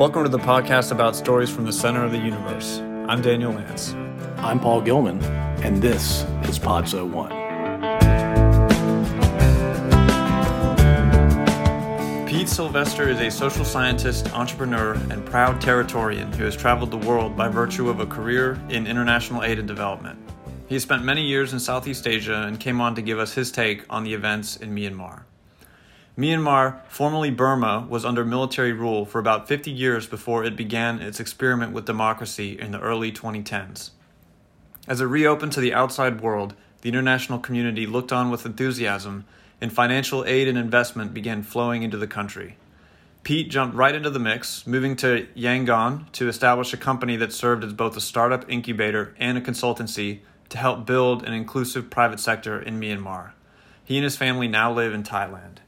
Welcome to the podcast about stories from the center of the universe. I'm Daniel Lance. I'm Paul Gilman, and this is Podzo One. Pete Sylvester is a social scientist, entrepreneur, and proud Territorian who has traveled the world by virtue of a career in international aid and development. He spent many years in Southeast Asia and came on to give us his take on the events in Myanmar. Myanmar, formerly Burma, was under military rule for about 50 years before it began its experiment with democracy in the early 2010s. As it reopened to the outside world, the international community looked on with enthusiasm, and financial aid and investment began flowing into the country. Pete jumped right into the mix, moving to Yangon to establish a company that served as both a startup incubator and a consultancy to help build an inclusive private sector in Myanmar. He and his family now live in Thailand.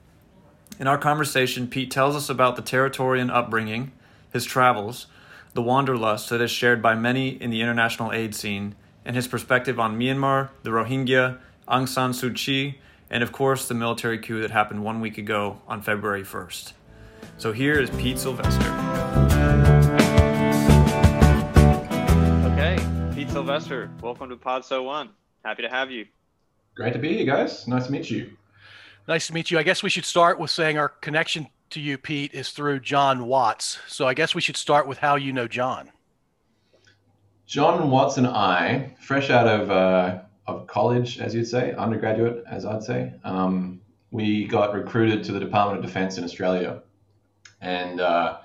In our conversation, Pete tells us about the Territorian upbringing, his travels, the wanderlust that is shared by many in the international aid scene, and his perspective on Myanmar, the Rohingya, Aung San Suu Kyi, and of course the military coup that happened one week ago on February 1st. So here is Pete Sylvester. Okay, Pete Sylvester, welcome to Pod So One. Happy to have you. Great to be here, guys. Nice to meet you. Nice to meet you. I guess we should start with saying our connection to you, Pete, is through John Watts. So I guess we should start with how you know John. John Watts and I, fresh out of uh, of college, as you'd say, undergraduate, as I'd say, um, we got recruited to the Department of Defense in Australia, and uh,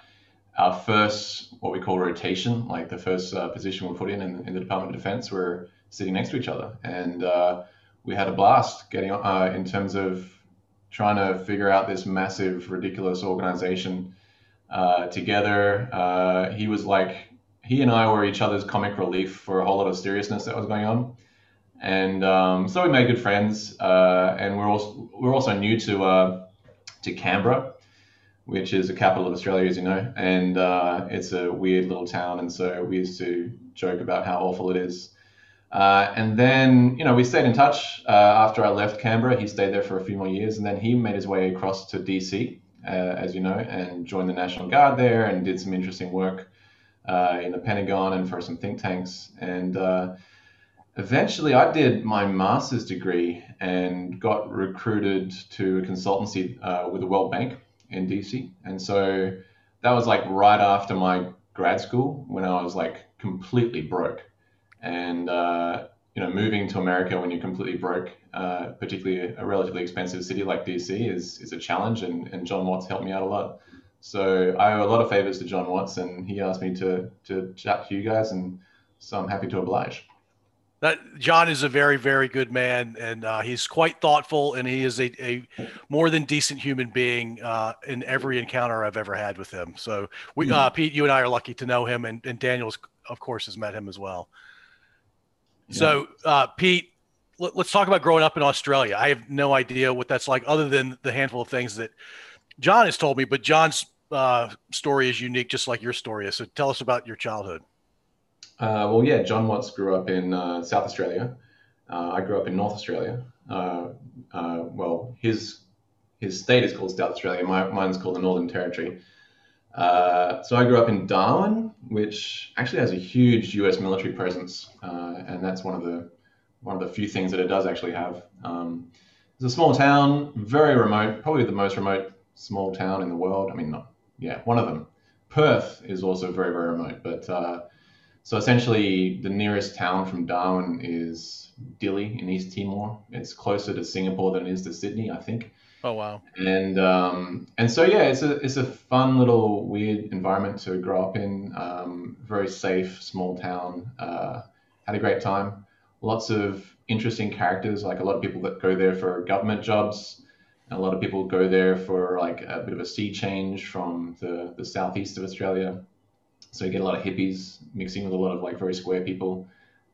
our first what we call rotation, like the first uh, position we're put in, in in the Department of Defense, we're sitting next to each other, and uh, we had a blast getting uh, in terms of trying to figure out this massive, ridiculous organization uh, together. Uh, he was like, he and I were each other's comic relief for a whole lot of seriousness that was going on. And um, so we made good friends, uh, and we're also we're also new to uh, to Canberra, which is the capital of Australia, as you know, and uh, it's a weird little town. And so we used to joke about how awful it is. Uh, and then, you know, we stayed in touch uh, after I left Canberra. He stayed there for a few more years, and then he made his way across to DC, uh, as you know, and joined the National Guard there and did some interesting work uh, in the Pentagon and for some think tanks. And uh, eventually, I did my master's degree and got recruited to a consultancy uh, with the World Bank in DC. And so that was like right after my grad school when I was like completely broke and uh, you know moving to America when you're completely broke, uh, particularly a relatively expensive city like DC, is is a challenge. And, and John Watts helped me out a lot. So I owe a lot of favors to John Watts, and he asked me to to chat to you guys, and so I'm happy to oblige. That John is a very, very good man, and uh, he's quite thoughtful, and he is a, a more than decent human being uh, in every encounter I've ever had with him. So, we, uh, Pete, you and I are lucky to know him, and, and Daniel's, of course, has met him as well. So, uh, Pete, let, us talk about growing up in Australia. I have no idea what that's like, other than the handful of things that John has told me. But John's uh, story is unique, just like your story is. So, tell us about your childhood. Uh, well, yeah, John Watts grew up in uh, South Australia. Uh, I grew up in North Australia. Uh, well, his his state is called South Australia. My, mine's called the Northern Territory. Uh, so I grew up in Darwin, which actually has a huge U.S. military presence, uh, and that's one of the one of the few things that it does actually have. Um, it's a small town, very remote, probably the most remote small town in the world. I mean, not yeah, one of them. Perth is also very very remote, but uh, so essentially the nearest town from Darwin is Dili in East Timor. It's closer to Singapore than it is to Sydney, I think. Oh wow! And um, and so yeah, it's a it's a fun little weird environment to grow up in. Um, very safe, small town. Uh, had a great time. Lots of interesting characters. Like a lot of people that go there for government jobs. A lot of people go there for like a bit of a sea change from the the southeast of Australia. So you get a lot of hippies mixing with a lot of like very square people,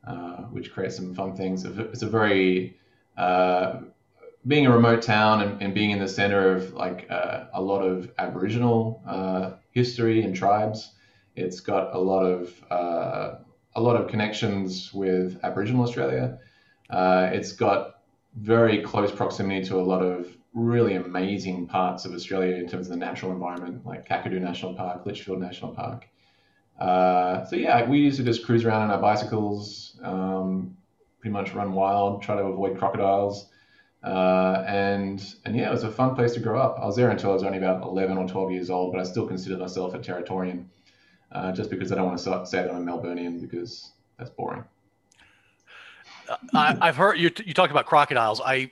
uh, which creates some fun things. It's a very uh, being a remote town and, and being in the center of like uh, a lot of Aboriginal uh, history and tribes, it's got a lot of uh, a lot of connections with Aboriginal Australia. Uh, it's got very close proximity to a lot of really amazing parts of Australia in terms of the natural environment, like Kakadu National Park, Litchfield National Park. Uh, so yeah, we used to just cruise around on our bicycles, um, pretty much run wild, try to avoid crocodiles. Uh, and and yeah, it was a fun place to grow up. I was there until I was only about 11 or 12 years old, but I still consider myself a Territorian, uh, just because I don't want to say that I'm a Melburnian because that's boring. I, have heard you. You talked about crocodiles. I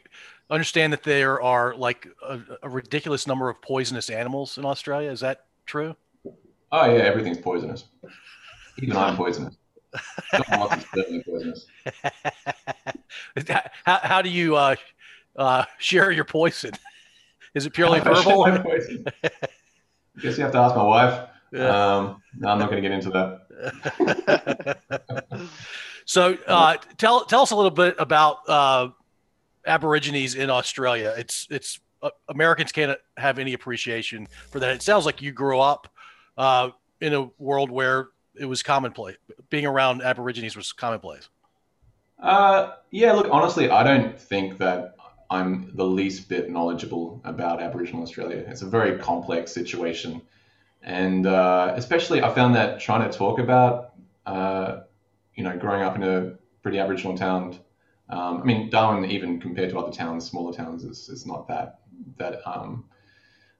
understand that there are like a, a, ridiculous number of poisonous animals in Australia. Is that true? Oh yeah, everything's poisonous. Even I'm poisonous. poisonous. how, how do you uh, uh, share your poison? Is it purely verbal? I guess you have to ask my wife. Yeah. Um, no, I'm not going to get into that. so, uh, tell tell us a little bit about uh, Aborigines in Australia. It's it's uh, Americans can't have any appreciation for that. It sounds like you grew up uh, in a world where it was commonplace. Being around Aborigines was commonplace. Uh, yeah. Look, honestly, I don't think that I'm the least bit knowledgeable about Aboriginal Australia. It's a very complex situation, and uh, especially I found that trying to talk about, uh, you know, growing up in a pretty Aboriginal town um, I mean, Darwin, even compared to other towns, smaller towns, is, is not that that um,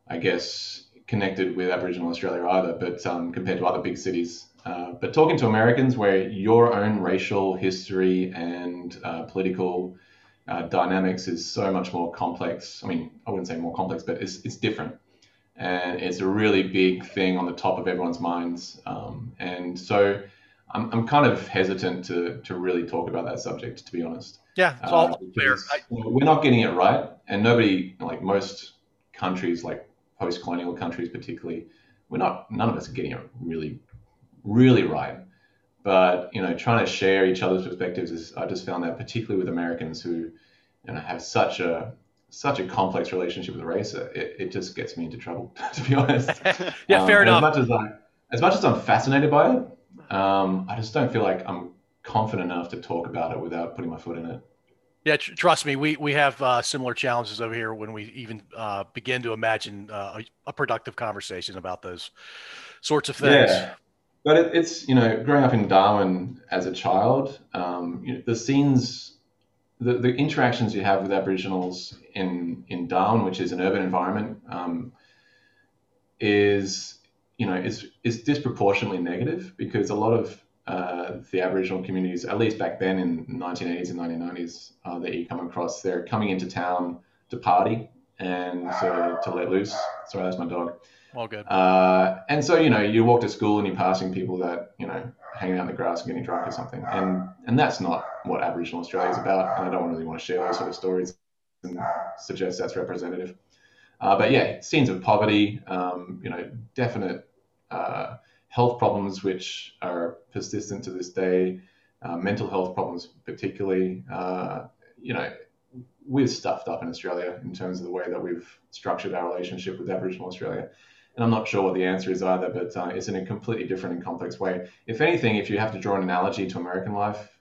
I guess connected with Aboriginal Australia either. But um, compared to other big cities, uh, but talking to Americans, where your own racial history and uh, political uh, dynamics is so much more complex. I mean, I wouldn't say more complex, but it's it's different, and it's a really big thing on the top of everyone's minds. Um, and so. I'm, I'm kind of hesitant to, to really talk about that subject, to be honest. Yeah, it's all uh, fair. We're not getting it right, and nobody, like most countries, like post-colonial countries particularly, we're not. None of us are getting it really, really right. But you know, trying to share each other's perspectives is. I just found that particularly with Americans who, you know, have such a such a complex relationship with race, it, it just gets me into trouble, to be honest. yeah, um, fair enough. As much as I, as much as I'm fascinated by it, um, I just don't feel like I'm confident enough to talk about it without putting my foot in it. Yeah, tr- trust me, we we have uh, similar challenges over here when we even uh, begin to imagine uh, a, a, productive conversation about those sorts of things. Yeah, but it, it's you know growing up in Darwin as a child, um, you know, the scenes, the, the interactions you have with Aboriginals in in Darwin, which is an urban environment, um, is you know is is disproportionately negative because a lot of uh, the Aboriginal communities, at least back then in 1980s and 1990s, uh, that you come across. They're coming into town to party and to, to let loose. Sorry, that's my dog. All good. Uh, and so, you know, you walk to school and you're passing people that, you know, hanging out in the grass and getting drunk or something. And and that's not what Aboriginal Australia is about. And I don't really want to share those sort of stories and suggest that's representative. Uh, but yeah, scenes of poverty, um, you know, definite uh, health problems which are persistent to this day, uh, mental health problems particularly. Uh, you know, we're stuffed up in Australia in terms of the way that we've structured our relationship with Aboriginal Australia. And I'm not sure what the answer is either, but uh, it's in a completely different and complex way. If anything, if you have to draw an analogy to American life,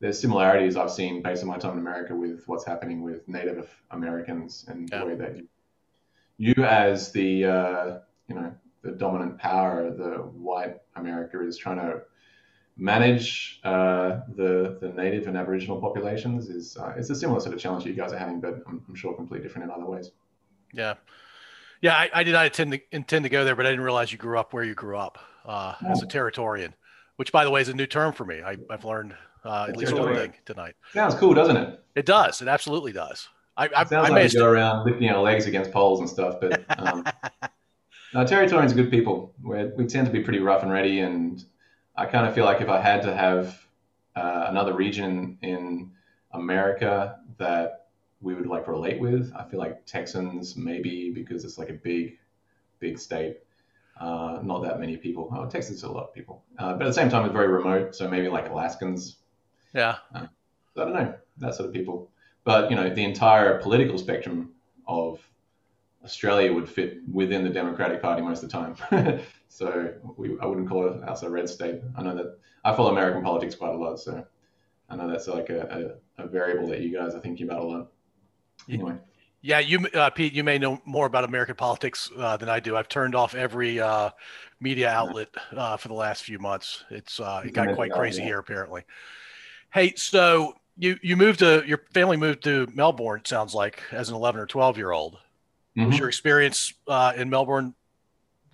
there's similarities I've seen based on my time in America with what's happening with Native Americans and yeah. the way that you, you as the uh, you know the dominant power, the white America is trying to manage uh, the the native and Aboriginal populations is uh, it's a similar sort of challenge you guys are having, but I'm, I'm sure completely different in other ways. Yeah, yeah. I, I, did not intend to intend to go there, but I didn't realize you grew up where you grew up uh, oh. as a Territorian, which, by the way, is a new term for me. I, have learned uh, at least one thing tonight. Sounds cool, doesn't it? It does. It absolutely does. I, I, sounds I like you go around lifting our legs against poles and stuff, but um, No, Territorians are good people. We're, we tend to be pretty rough and ready, and I kind of feel like if I had to have uh, another region in America that we would like relate with, I feel like Texans maybe because it's like a big, big state. Uh, not that many people. Oh, Texas is a lot of people, uh, but at the same time, it's very remote. So maybe like Alaskans. Yeah. Uh, I don't know that sort of people. But you know, the entire political spectrum of Australia would fit within the Democratic Party most of the time. so we, I wouldn't call us a red state. I know that I follow American politics quite a lot, so I know that's like a, a, a variable that you guys are thinking about a lot. Anyway. Yeah, you, uh, Pete, you may know more about American politics uh, than I do. I've turned off every uh, media outlet uh, for the last few months. It's uh, it got quite crazy here, apparently. Hey, so you you moved to your family moved to Melbourne. It sounds like as an 11 or 12 year old. Mhm. Was your experience uh, in Melbourne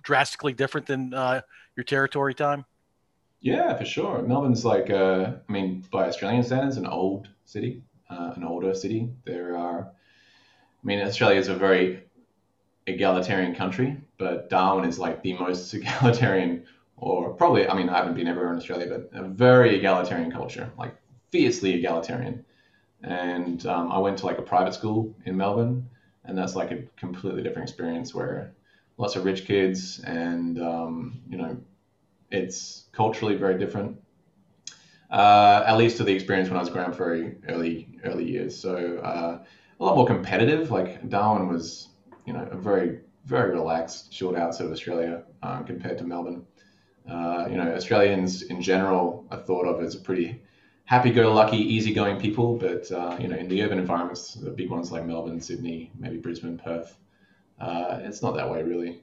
drastically different than your territory time? Yeah, for sure. Melbourne's like, uh, I mean, by Australian standards, an old city, uh, an older city. There are, I mean, Australia is a very egalitarian country, but Darwin is like the most egalitarian, or probably, I mean, I haven't been everywhere in Australia, but a very egalitarian culture, like fiercely egalitarian. And um, I went to like a private school in Melbourne, and that's like a completely different experience where lots of rich kids and, um, you know, it's culturally very different. Uh, at least to the experience when I was growing up very early early years. So uh, a lot more competitive. Like Darwin was, you know, a very very relaxed, chilled out sort of Australia uh, compared to Melbourne. Uh, you know, Australians in general are thought of as a pretty happy-go-lucky, easygoing people, but uh, you know, in the urban environments, the big ones like Melbourne, Sydney, maybe Brisbane, Perth, uh, it's not that way really.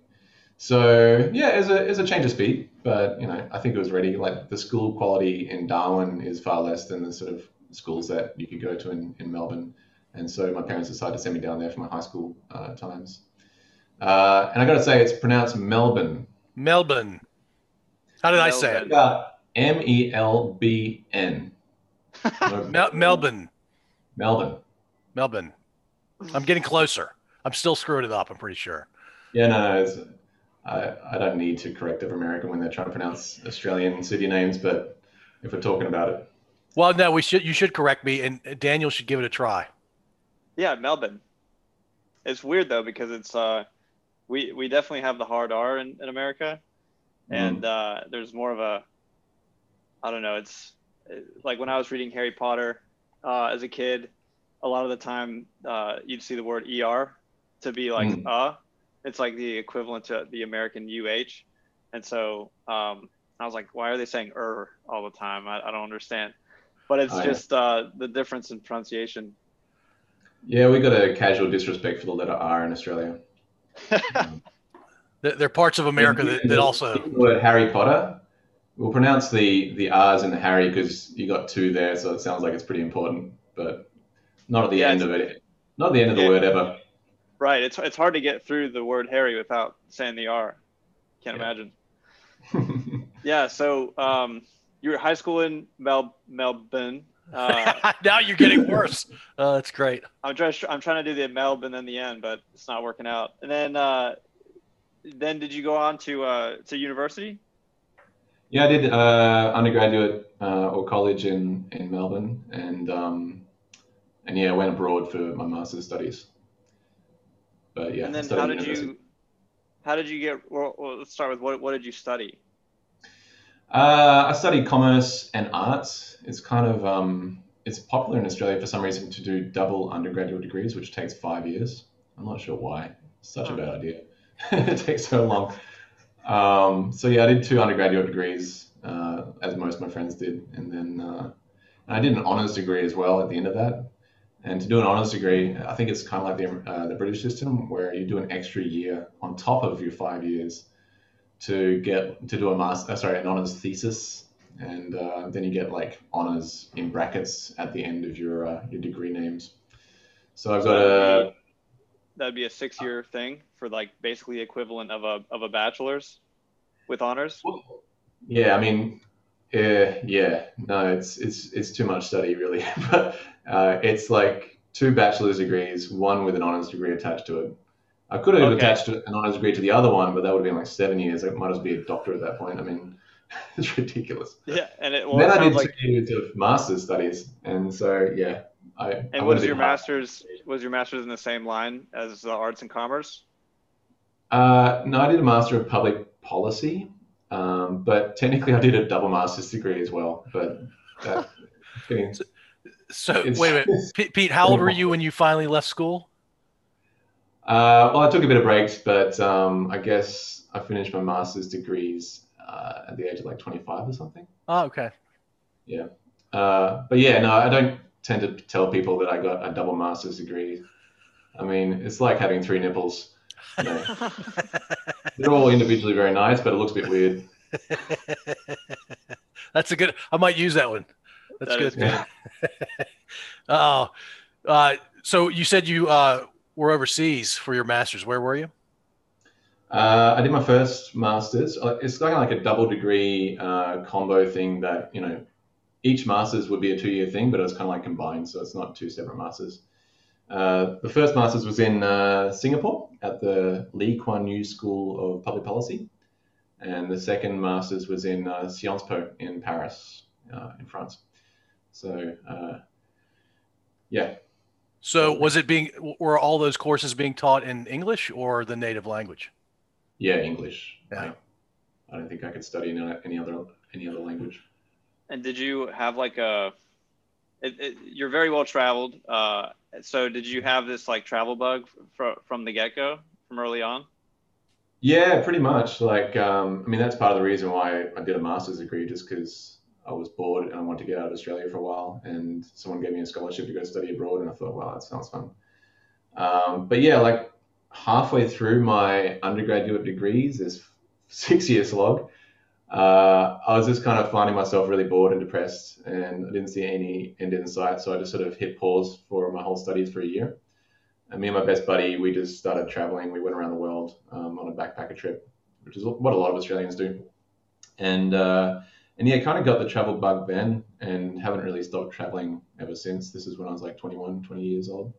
So yeah, it's a it's a change of speed, but you know I think it was ready. Like the school quality in Darwin is far less than the sort of schools that you could go to in, in Melbourne, and so my parents decided to send me down there for my high school uh, times. Uh, and I got to say, it's pronounced Melbourne. Melbourne. How did I say it? Melbourne. M E L B N. Mel- Melbourne. Melbourne. Melbourne. I'm getting closer. I'm still screwing it up. I'm pretty sure. Yeah, no, no. It's, I, I don't need to correct every American when they're trying to pronounce Australian city names, but if we're talking about it, Well, no, we should. You should correct me, and Daniel should give it a try. Yeah, Melbourne. It's weird though because it's uh, we we definitely have the hard R in, in America, and uh, there's more of a, I don't know. It's like when I was reading Harry Potter uh, as a kid, a lot of the time uh, you'd see the word er to be like Mm. uh. It's like the equivalent to the American uh, and so um, I was like, why are they saying er all the time? I, I don't understand. But it's Oh, just uh, the difference in pronunciation. Yeah, we got a casual disrespect for the letter R in Australia. There there are parts of America that, that also. The word Harry Potter. We'll pronounce the the R's in the Harry because you got two there, so it sounds like it's pretty important, but not at the Yeah, end of it. Not at the end of the Yeah. word ever. Right. It's it's hard to get through the word Harry without saying the R. Can't Yeah. imagine. Yeah. So um, you were high school in Mel Melbourne. Uh, now you're getting worse. Uh, that's great. I'm trying. I'm trying to do the Melbourne and then the end, but it's not working out. And then uh, then did you go on to uh, to university? yeah, I did uh, undergraduate uh, or college in in Melbourne, and um, and yeah, I went abroad for my master's studies. But yeah, and then how did university. you how did you get? Well, well, let's start with what what did you study? Uh, I studied commerce and arts. It's kind of um, it's popular in Australia for some reason to do double undergraduate degrees, which takes five years. I'm not sure why. It's such a bad idea. it takes so long. Um, so yeah, I did two undergraduate degrees, uh, as most of my friends did, and then uh, and I did an honors degree as well at the end of that. And to do an honors degree, I think it's kind of like the uh, the British system, where you do an extra year on top of your five years to get to do a master, uh, sorry, an honors thesis, and uh, then you get like honors in brackets at the end of your uh, your degree names. So I've got a That'd be a six year thing for like basically equivalent of a of a bachelor's with honors. yeah, I mean, uh, yeah, no, it's it's it's too much study really, but uh, it's like two bachelor's degrees, one with an honors degree attached to it. I could have Okay. attached an honors degree to the other one, but that would have been like seven years. I might as well be a doctor at that point. I mean, it's ridiculous. Yeah, and it well, then it I sounds did like. two years of master's studies, and so yeah, I. I And would was your been half- master's was your master's in the same line as the arts and commerce? Uh, no, I did a master of public policy, um, but technically I did a double master's degree as well. But that, getting, So It's- wait a minute, P- Pete. How old were you when you finally left school? Uh, well, I took a bit of breaks, but um, I guess I finished my master's degrees uh, at the age of like 25 or something. Oh, okay. Yeah. Uh, but yeah, no, I don't tend to tell people that I got a double master's degree I mean, it's like having three nipples. You know. They're all individually very nice, but it looks a bit weird. That's a good. I might use that one. That's That is good. good. Oh, uh, so you said you uh, were overseas for your masters. Where were you? Uh, I did my first master's. Uh, It's kind of like a double degree uh, combo thing that, you know, each master's would be a two year thing, but it was kind of like combined. So it's not two separate masters. Uh, the first master's was in uh, Singapore at the Lee Kuan Yew School of Public Policy. And the second master's was in uh, Sciences Po in Paris, in France. So, yeah, So was it being? Were all those courses being taught in English or the native language? yeah, English. Yeah. Like, I don't think I could study any any other any other language. And did you have like a? It, it, you're very well traveled. Uh, so did you have this like travel bug from from the get go, from early on? Yeah, pretty much. Like, um, I mean, that's part of the reason why I did a master's degree, just because I was bored and I wanted to get out of Australia for a while. And someone gave me a scholarship to go study abroad, and I thought, wow, that sounds fun. Um, but yeah, like halfway through my undergraduate degrees, this six year slog, uh, I was just kind of finding myself really bored and depressed, and I didn't see any end in sight. So I just sort of hit pause for my whole studies for a year. And me and my best buddy, we just started traveling. We went around the world um, on a backpacker trip, which is what a lot of Australians do. And uh, and yeah, kind of got the travel bug then, and haven't really stopped traveling ever since. This is when I was like 21, 20 years old.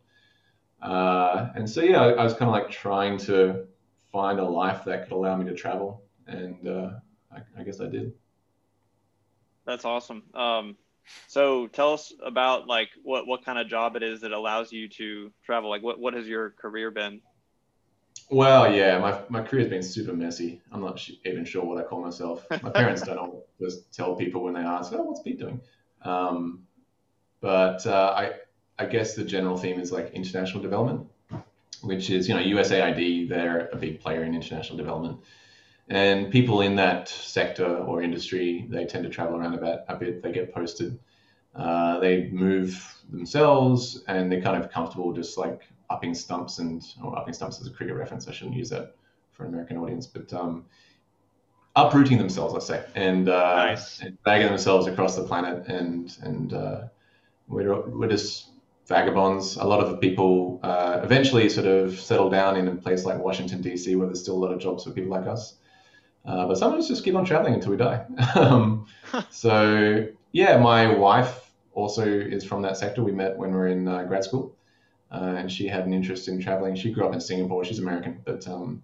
Uh, and so yeah, I, I was kind of like trying to find a life that could allow me to travel, and uh, I, I guess I did. That's awesome. Um, so tell us about like what what kind of job it is that allows you to travel. Like what what has your career been? Well, yeah, my, my career's been super messy. I'm not sh- even sure what I call myself. My parents don't always tell people when they ask, oh, what's Pete doing? Um, but uh, I, I guess the general theme is like international development, which is, you know, USAID, they're a big player in international development. And people in that sector or industry, they tend to travel around about a bit. They get posted. Uh, they move themselves and they're kind of comfortable just like upping stumps and or upping stumps is a cricket reference. I shouldn't use that for an American audience, but um, uprooting themselves, let's say, and, uh, Nice. and dragging themselves across the planet. And and uh, we're we're just vagabonds. A lot of people uh, eventually sort of settle down in a place like Washington D.C., where there's still a lot of jobs for people like us. Uh, but some of us just keep on traveling until we die. um, so yeah, my wife also is from that sector. We met when we were in uh, grad school, uh, and she had an interest in traveling. She grew up in Singapore. She's American, but um,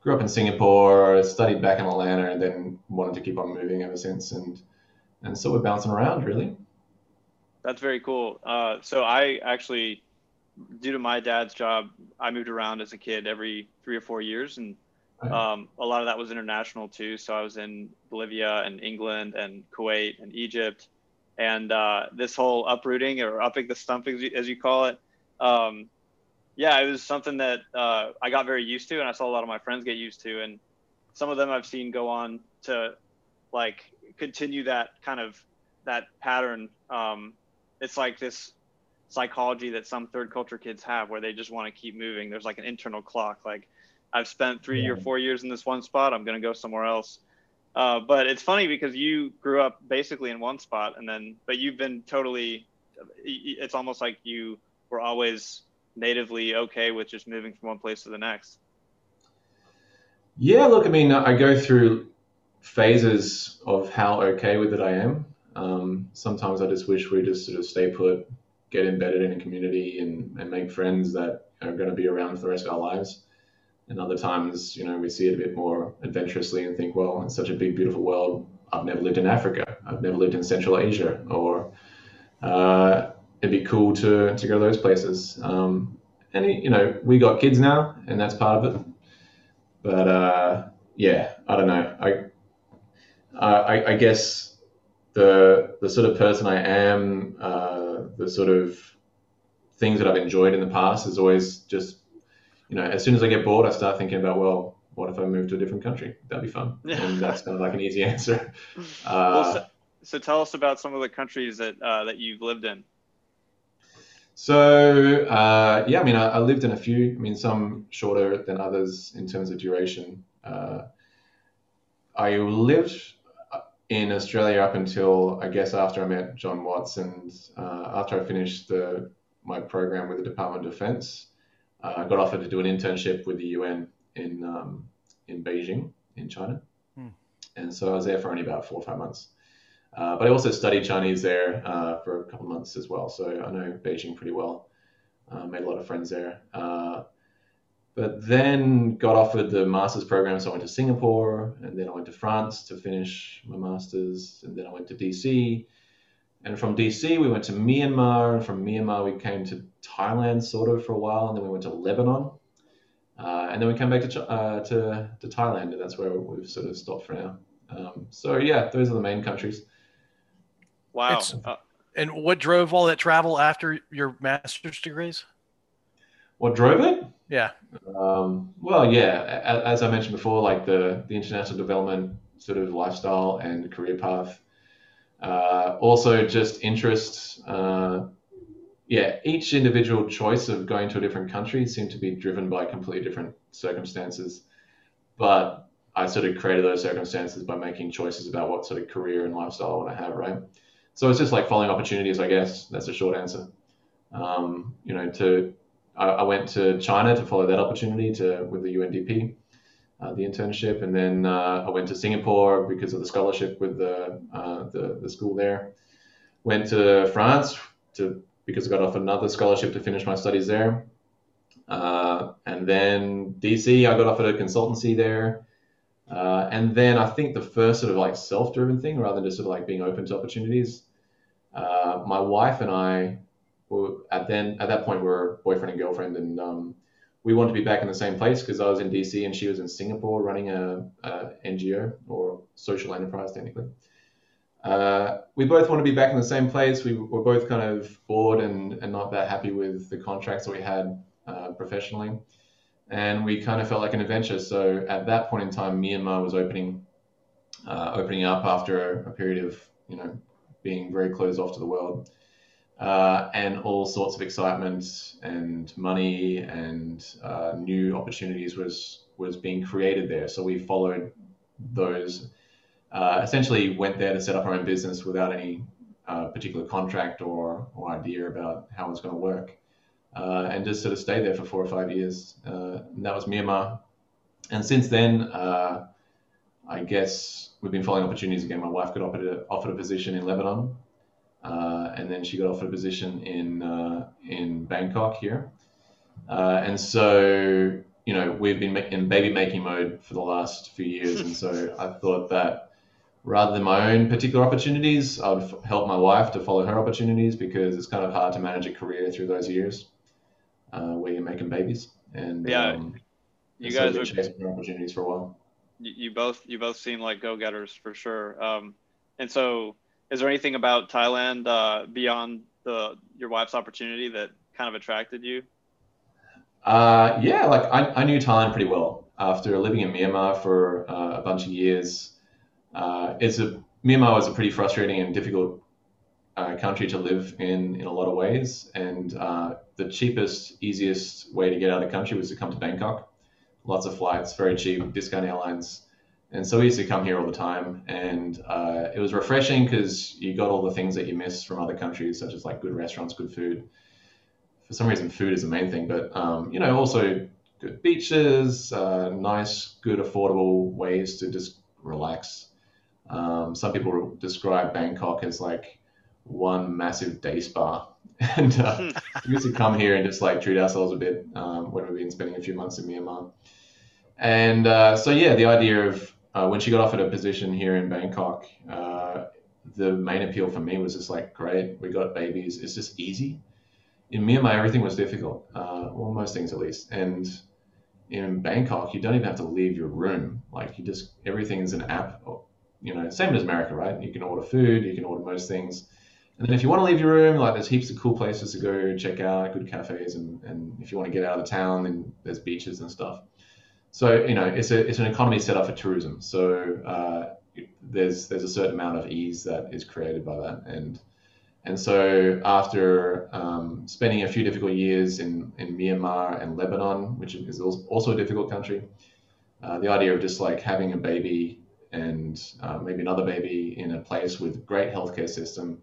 grew up in Singapore, studied back in Atlanta, and then wanted to keep on moving ever since. And and so we're bouncing around really. That's very cool. Uh, so I actually, due to my dad's job, I moved around as a kid every three or four years, and um, a lot of that was international too. So I was in Bolivia and England and Kuwait and Egypt, and uh, this whole uprooting or upping the stump, as you, as you call it, um, yeah, it was something that uh, I got very used to, and I saw a lot of my friends get used to, and some of them I've seen go on to like continue that kind of that pattern. Um, it's like this psychology that some third culture kids have where they just want to keep moving. There's like an internal clock. Like I've spent three or four years in this one spot. I'm going to go somewhere else. Uh, but it's funny because you grew up basically in one spot and then, but you've been totally, it's almost like you were always natively okay with just moving from one place to the next. Yeah, look, I mean, I go through phases of how okay with it I am. Um, sometimes I just wish we just sort of stay put, get embedded in a community, and, and make friends that are going to be around for the rest of our lives. And other times, you know, we see it a bit more adventurously and think, well, it's such a big, beautiful world. I've never lived in Africa. I've never lived in Central Asia, or uh, it'd be cool to, to go to those places. Um, and you know, we got kids now, and that's part of it. But uh, yeah, I don't know. I, I I guess the the sort of person I am, uh, the sort of things that I've enjoyed in the past is always just, you know, as soon as I get bored, I start thinking about, well, what if I move to a different country? That'd be fun. Yeah. And that's kind of like an easy answer. well, Uh, so, so tell us about some of the countries that uh, that you've lived in. So uh, yeah, I mean, I, I, lived in a few. I mean, some shorter than others in terms of duration. Uh, I lived in Australia up until I guess after I met John Watts and uh, after I finished the, my program with the Department of Defense. Uh, I got offered to do an internship with the UN in um, in Beijing in China, hmm. and so I was there for only about four or five months. Uh, but I also studied Chinese there uh, for a couple months as well, so I know Beijing pretty well. Uh, made a lot of friends there. Uh, but then got offered the master's program, so I went to Singapore, and then I went to France to finish my master's, and then I went to DC. And from DC, we went to Myanmar, and from Myanmar, we came to Thailand sort of for a while, and then we went to Lebanon. Uh, and then we came back to, uh, to, to Thailand, and that's where we've sort of stopped for now. Um, so, yeah, those are the main countries. Wow. Uh, and what drove all that travel after your master's degrees? What drove it? Yeah. Um, well, yeah, as I mentioned before, like the, the international development sort of lifestyle and career path. Uh, also, just interests. Uh, yeah, each individual choice of going to a different country seemed to be driven by completely different circumstances. But I sort of created those circumstances by making choices about what sort of career and lifestyle I want to have, right? So it's just like following opportunities, I guess. That's a short answer. Um, you know, to I, I, went to China to follow that opportunity to with the UNDP, uh, the internship, and then uh, I went to Singapore because of the scholarship with the, uh, the, the school there. Went to France to because I got offered another scholarship to finish my studies there. Uh, and then DC, I got offered a consultancy there. Uh, and then I think the first sort of like self-driven thing, rather than just sort of like being open to opportunities, uh, my wife and I were at then at that point we were boyfriend and girlfriend, and um, we wanted to be back in the same place because I was in DC and she was in Singapore running a, a NGO or social enterprise technically. Uh, we both want to be back in the same place. We were both kind of bored and, and not that happy with the contracts that we had uh, professionally and we kind of felt like an adventure. So at that point in time, Myanmar was opening, uh, opening up after a period of you know being very closed off to the world, uh, and all sorts of excitement and money and uh, new opportunities was was being created there. So we followed those. Uh, essentially, went there to set up our own business without any uh, particular contract or, or idea about how it was going to work uh, and just sort of stayed there for four or five years. Uh, and that was Myanmar. And since then, uh, I guess we've been following opportunities again. My wife got offered a, offered a position in Lebanon, uh, and then she got offered a position in uh, in Bangkok here. Uh, and so, you know, we've been in baby making mode for the last few years, and so I thought that rather than my own particular opportunities, I would help my wife to follow her opportunities because it's kind of hard to manage a career through those years uh, where you're making babies. And yeah, um, you guys are chasing opportunities for a while. You, you both you both seem like go getters for sure. Um, and so, is there anything about Thailand uh, beyond the your wife's opportunity that kind of attracted you? Uh, yeah, like I, I knew Thailand pretty well after living in Myanmar for uh, a bunch of years. Uh, it's a Myanmar was a pretty frustrating and difficult uh, country to live in in a lot of ways. And uh, the cheapest, easiest way to get out of the country was to come to Bangkok. Lots of flights, very cheap, discount airlines. And so we used to come here all the time. And uh, it was refreshing because you got all the things that you miss from other countries, such as like good restaurants, good food. For some reason, food is the main thing, but um, you know, also good beaches, uh, nice, good, affordable ways to just relax. Um, some people describe Bangkok as like one massive day spa. And uh, we used to come here and just like treat ourselves a bit um, when we've been spending a few months in Myanmar. And uh, so, yeah, the idea of uh, when she got offered a position here in Bangkok, uh, the main appeal for me was just like, great, we got babies. It's just easy. In Myanmar, everything was difficult, uh, well, most things at least. And in Bangkok, you don't even have to leave your room. Like you just, everything is an app, you know, same as America, right? You can order food, you can order most things and then if you want to leave your room, like there's heaps of cool places to go check out, good cafes, and, and if you want to get out of the town, then there's beaches and stuff. So you know, it's a it's an economy set up for tourism. So uh, there's there's a certain amount of ease that is created by that, and And so after um, spending a few difficult years in, in Myanmar and Lebanon, which is also a difficult country, uh, the idea of just like having a baby and uh, maybe another baby in a place with great healthcare system,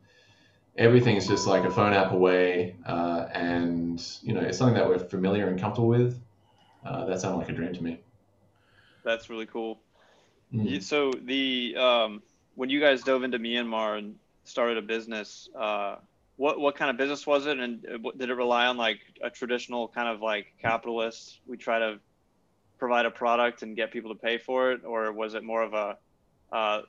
everything is just like a phone app away, uh, and you know it's something that we're familiar and comfortable with. Uh, that sounded like a dream to me. That's really cool. Mm. So the um, when you guys dove into Myanmar and started a business, uh, what what kind of business was it, and uh, did it rely on like a traditional kind of like capitalist? We try to provide a product and get people to pay for it, or was it more of a uh,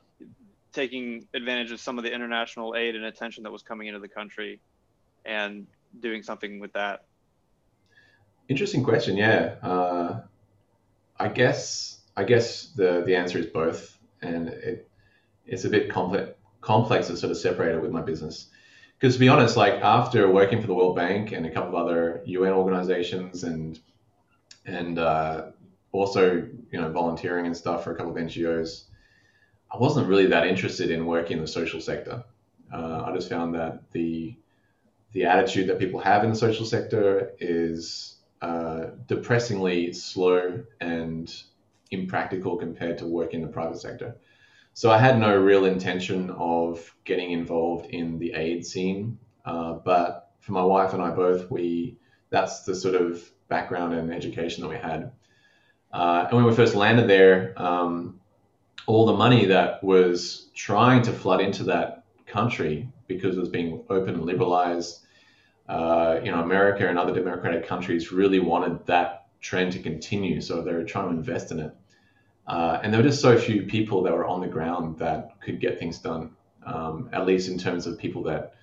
taking advantage of some of the international aid and attention that was coming into the country and doing something with that? Interesting question. Yeah, uh, I guess I guess the the answer is both, and it it's a bit complex complex to sort of separate it with my business. Because to be honest, like after working for the World Bank and a couple of other UN organizations and and uh, also you know volunteering and stuff for a couple of NGOs, I wasn't really that interested in working in the social sector. Uh, I just found that the the attitude that people have in the social sector is uh, depressingly slow and impractical compared to work in the private sector. So I had no real intention of getting involved in the aid scene, uh, but for my wife and I both, we that's the sort of background and education that we had. Uh, and when we first landed there, um, all the money that was trying to flood into that country because it was being open and liberalized, uh, you know, America and other democratic countries really wanted that trend to continue, so they were trying to invest in it. Uh, and there were just so few people that were on the ground that could get things done, um, at least in terms of people that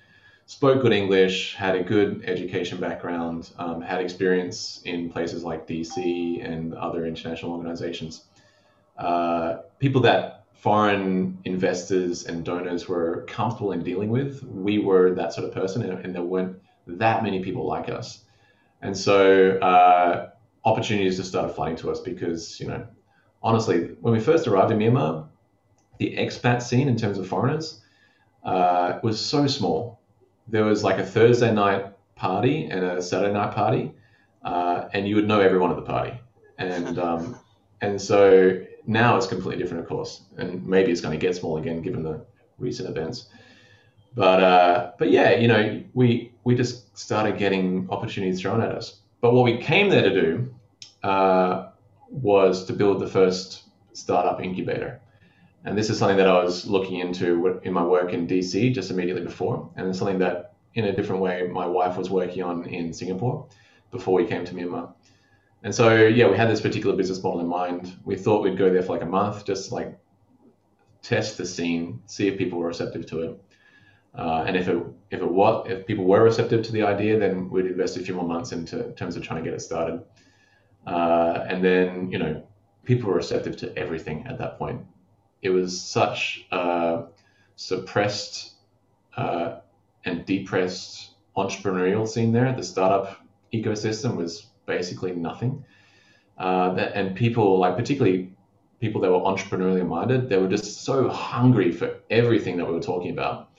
spoke good English, had a good education background, um, had experience in places like DC and other international organizations. Uh, people that foreign investors and donors were comfortable in dealing with. We were that sort of person, and, and there weren't that many people like us. And so uh, opportunities just started flooding to us because, you know, honestly, when we first arrived in Myanmar, the expat scene in terms of foreigners uh, was so small. There was like a Thursday night party and a Saturday night party, uh, and you would know everyone at the party. And um, and so now it's completely different, of course, and maybe it's going to get small again given the recent events. But uh, but yeah, you know, we we just started getting opportunities thrown at us. But what we came there to do uh, was to build the first startup incubator. And this is something that I was looking into in my work in DC just immediately before, and it's something that, in a different way, my wife was working on in Singapore before we came to Myanmar. And so, yeah, we had this particular business model in mind. We thought we'd go there for like a month, just like test the scene, see if people were receptive to it. Uh, and if it if it was if people were receptive to the idea, then we'd invest a few more months into terms of trying to get it started. Uh, and then, you know, people were receptive to everything at that point. It was such a suppressed uh, and depressed entrepreneurial scene there. The startup ecosystem was basically nothing. Uh, that, and people, like particularly people that were entrepreneurially minded, they were just so hungry for everything that we were talking about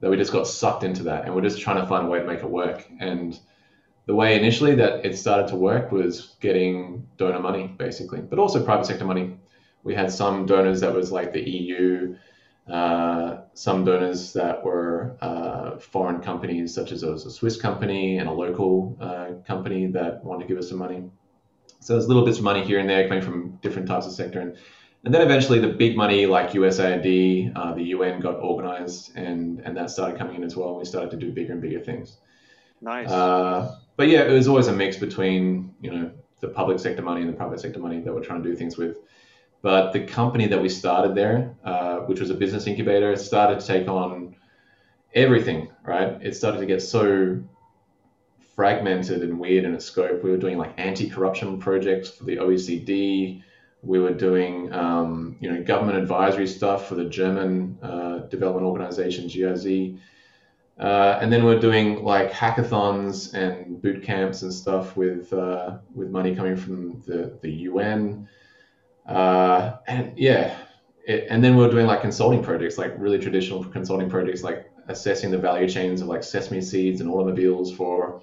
that we just got sucked into that and we're just trying to find a way to make it work. And the way initially that it started to work was getting donor money, basically, but also private sector money. We had some donors that was like the EU, uh, some donors that were uh, foreign companies, such as there was a Swiss company and a local uh, company that wanted to give us some money. So there's little bits of money here and there coming from different types of sector. And, and then eventually the big money like USAID, uh, the UN got organized and, and that started coming in as well. We started to do bigger and bigger things. Nice. Uh, but yeah, it was always a mix between you know the public sector money and the private sector money that we're trying to do things with. But the company that we started there, uh, which was a business incubator, started to take on everything. Right, it started to get so fragmented and weird in its scope. We were doing like anti-corruption projects for the OECD. We were doing, um, you know, government advisory stuff for the German uh, development organization GIZ. Uh, and then we're doing like hackathons and boot camps and stuff with uh, with money coming from the the UN. Uh, and yeah, it, and then we're doing like consulting projects, like really traditional consulting projects, like assessing the value chains of like sesame seeds and automobiles for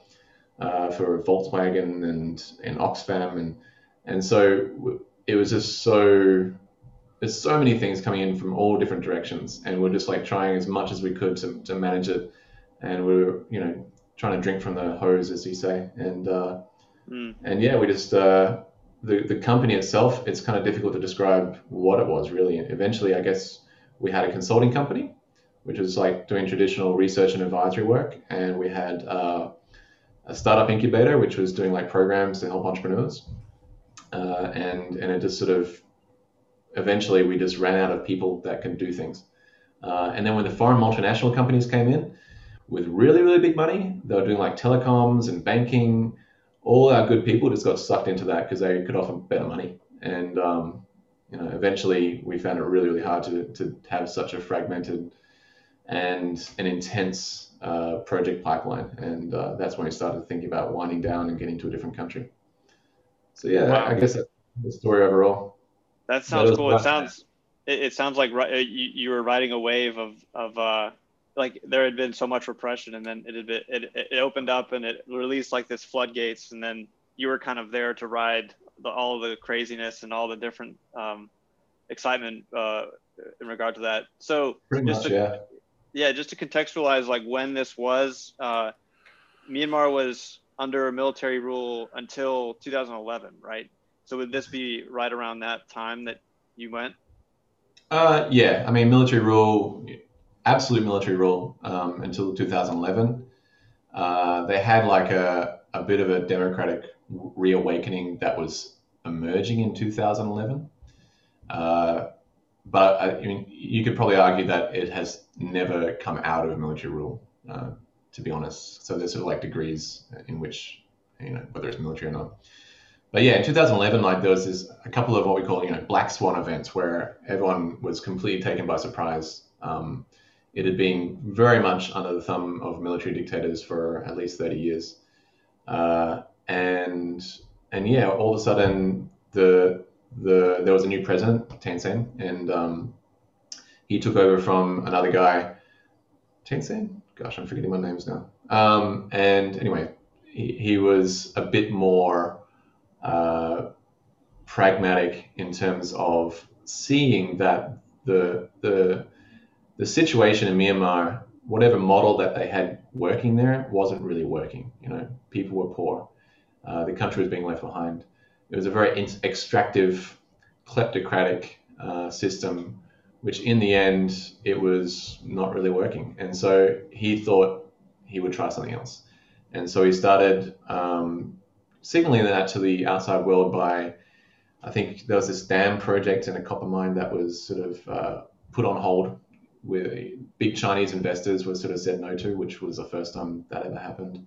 uh, for Volkswagen and and Oxfam. And and so it was just so there's so many things coming in from all different directions. And we're just like trying as much as we could to, to manage it. And we are you know trying to drink from the hose as you say. And uh, mm. and yeah we just uh, the, the company itself it's kind of difficult to describe what it was really eventually i guess we had a consulting company which was like doing traditional research and advisory work and we had uh, a startup incubator which was doing like programs to help entrepreneurs uh, and and it just sort of eventually we just ran out of people that can do things. Uh, and then when the foreign multinational companies came in with really, really big money, they were doing like telecoms and banking. All our good people just got sucked into that because they could offer better money. And um, you know, eventually we found it really, really hard to, to have such a fragmented and an intense uh, project pipeline. And uh, that's when we started thinking about winding down and getting to a different country. So yeah, wow. I guess that's the story overall. That sounds cool. It sounds it, it, sounds like uh, you, you were riding a wave of of uh, like there had been so much repression, and then it had been, it it opened up and it released like this floodgates, and then you were kind of there to ride the, all the craziness and all the different um, excitement uh, in regard to that. So Pretty just much, to, yeah. yeah, just to contextualize like when this was, uh, Myanmar was under military rule until 2011, right? So would this be right around that time that you went? Uh, yeah, I mean, military rule, absolute military rule um, until 2011. Uh, they had like a, a bit of a democratic reawakening that was emerging in 2011. Uh, but I, I, mean, you could probably argue that it has never come out of military rule, uh, to be honest. So there's sort of like degrees in which, you know, whether it's military or not but yeah, in 2011, like there was this a couple of what we call you know black swan events where everyone was completely taken by surprise. Um, it had been very much under the thumb of military dictators for at least 30 years, uh, and and yeah, all of a sudden the the there was a new president, Sein, and um, he took over from another guy, Sein. Gosh, I'm forgetting my names now. Um, and anyway, he, he was a bit more uh, pragmatic in terms of seeing that the the the situation in Myanmar, whatever model that they had working there, wasn't really working. You know, people were poor, uh, the country was being left behind. It was a very extractive, kleptocratic uh, system, which in the end it was not really working. And so he thought he would try something else. And so he started um, signaling that to the outside world by, I think there was this dam project in a copper mine that was sort of uh, put on hold, where big Chinese investors were sort of said no to, which was the first time that ever happened.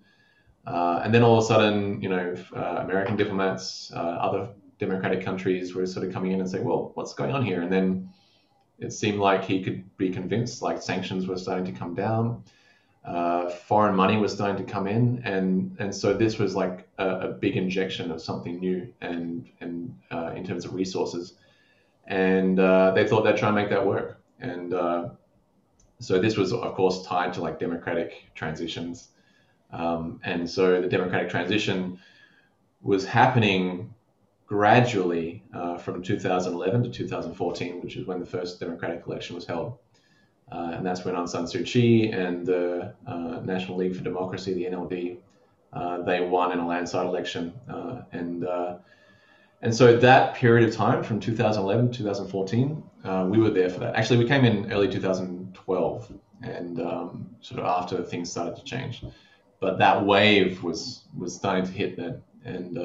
Uh, and then all of a sudden, you know, uh, American diplomats, uh, other democratic countries were sort of coming in and saying, well, what's going on here? And then it seemed like he could be convinced, like sanctions were starting to come down uh, foreign money was starting to come in, and and so this was like a, a big injection of something new, and and uh, in terms of resources, and uh, they thought they'd try and make that work, and so this was of course tied to like democratic transitions, um, and so the democratic transition was happening gradually uh, from 2011 to 2014, which is when the first democratic election was held. Uh, and that's when Aung San Suu Kyi and the uh, National League for Democracy, the NLD, uh, they won in a landslide election. Uh, and uh, and so that period of time from 2011 to 2014, uh, we were there for that. Actually, we came in early 2012, and um, sort of after things started to change. But that wave was was starting to hit then, and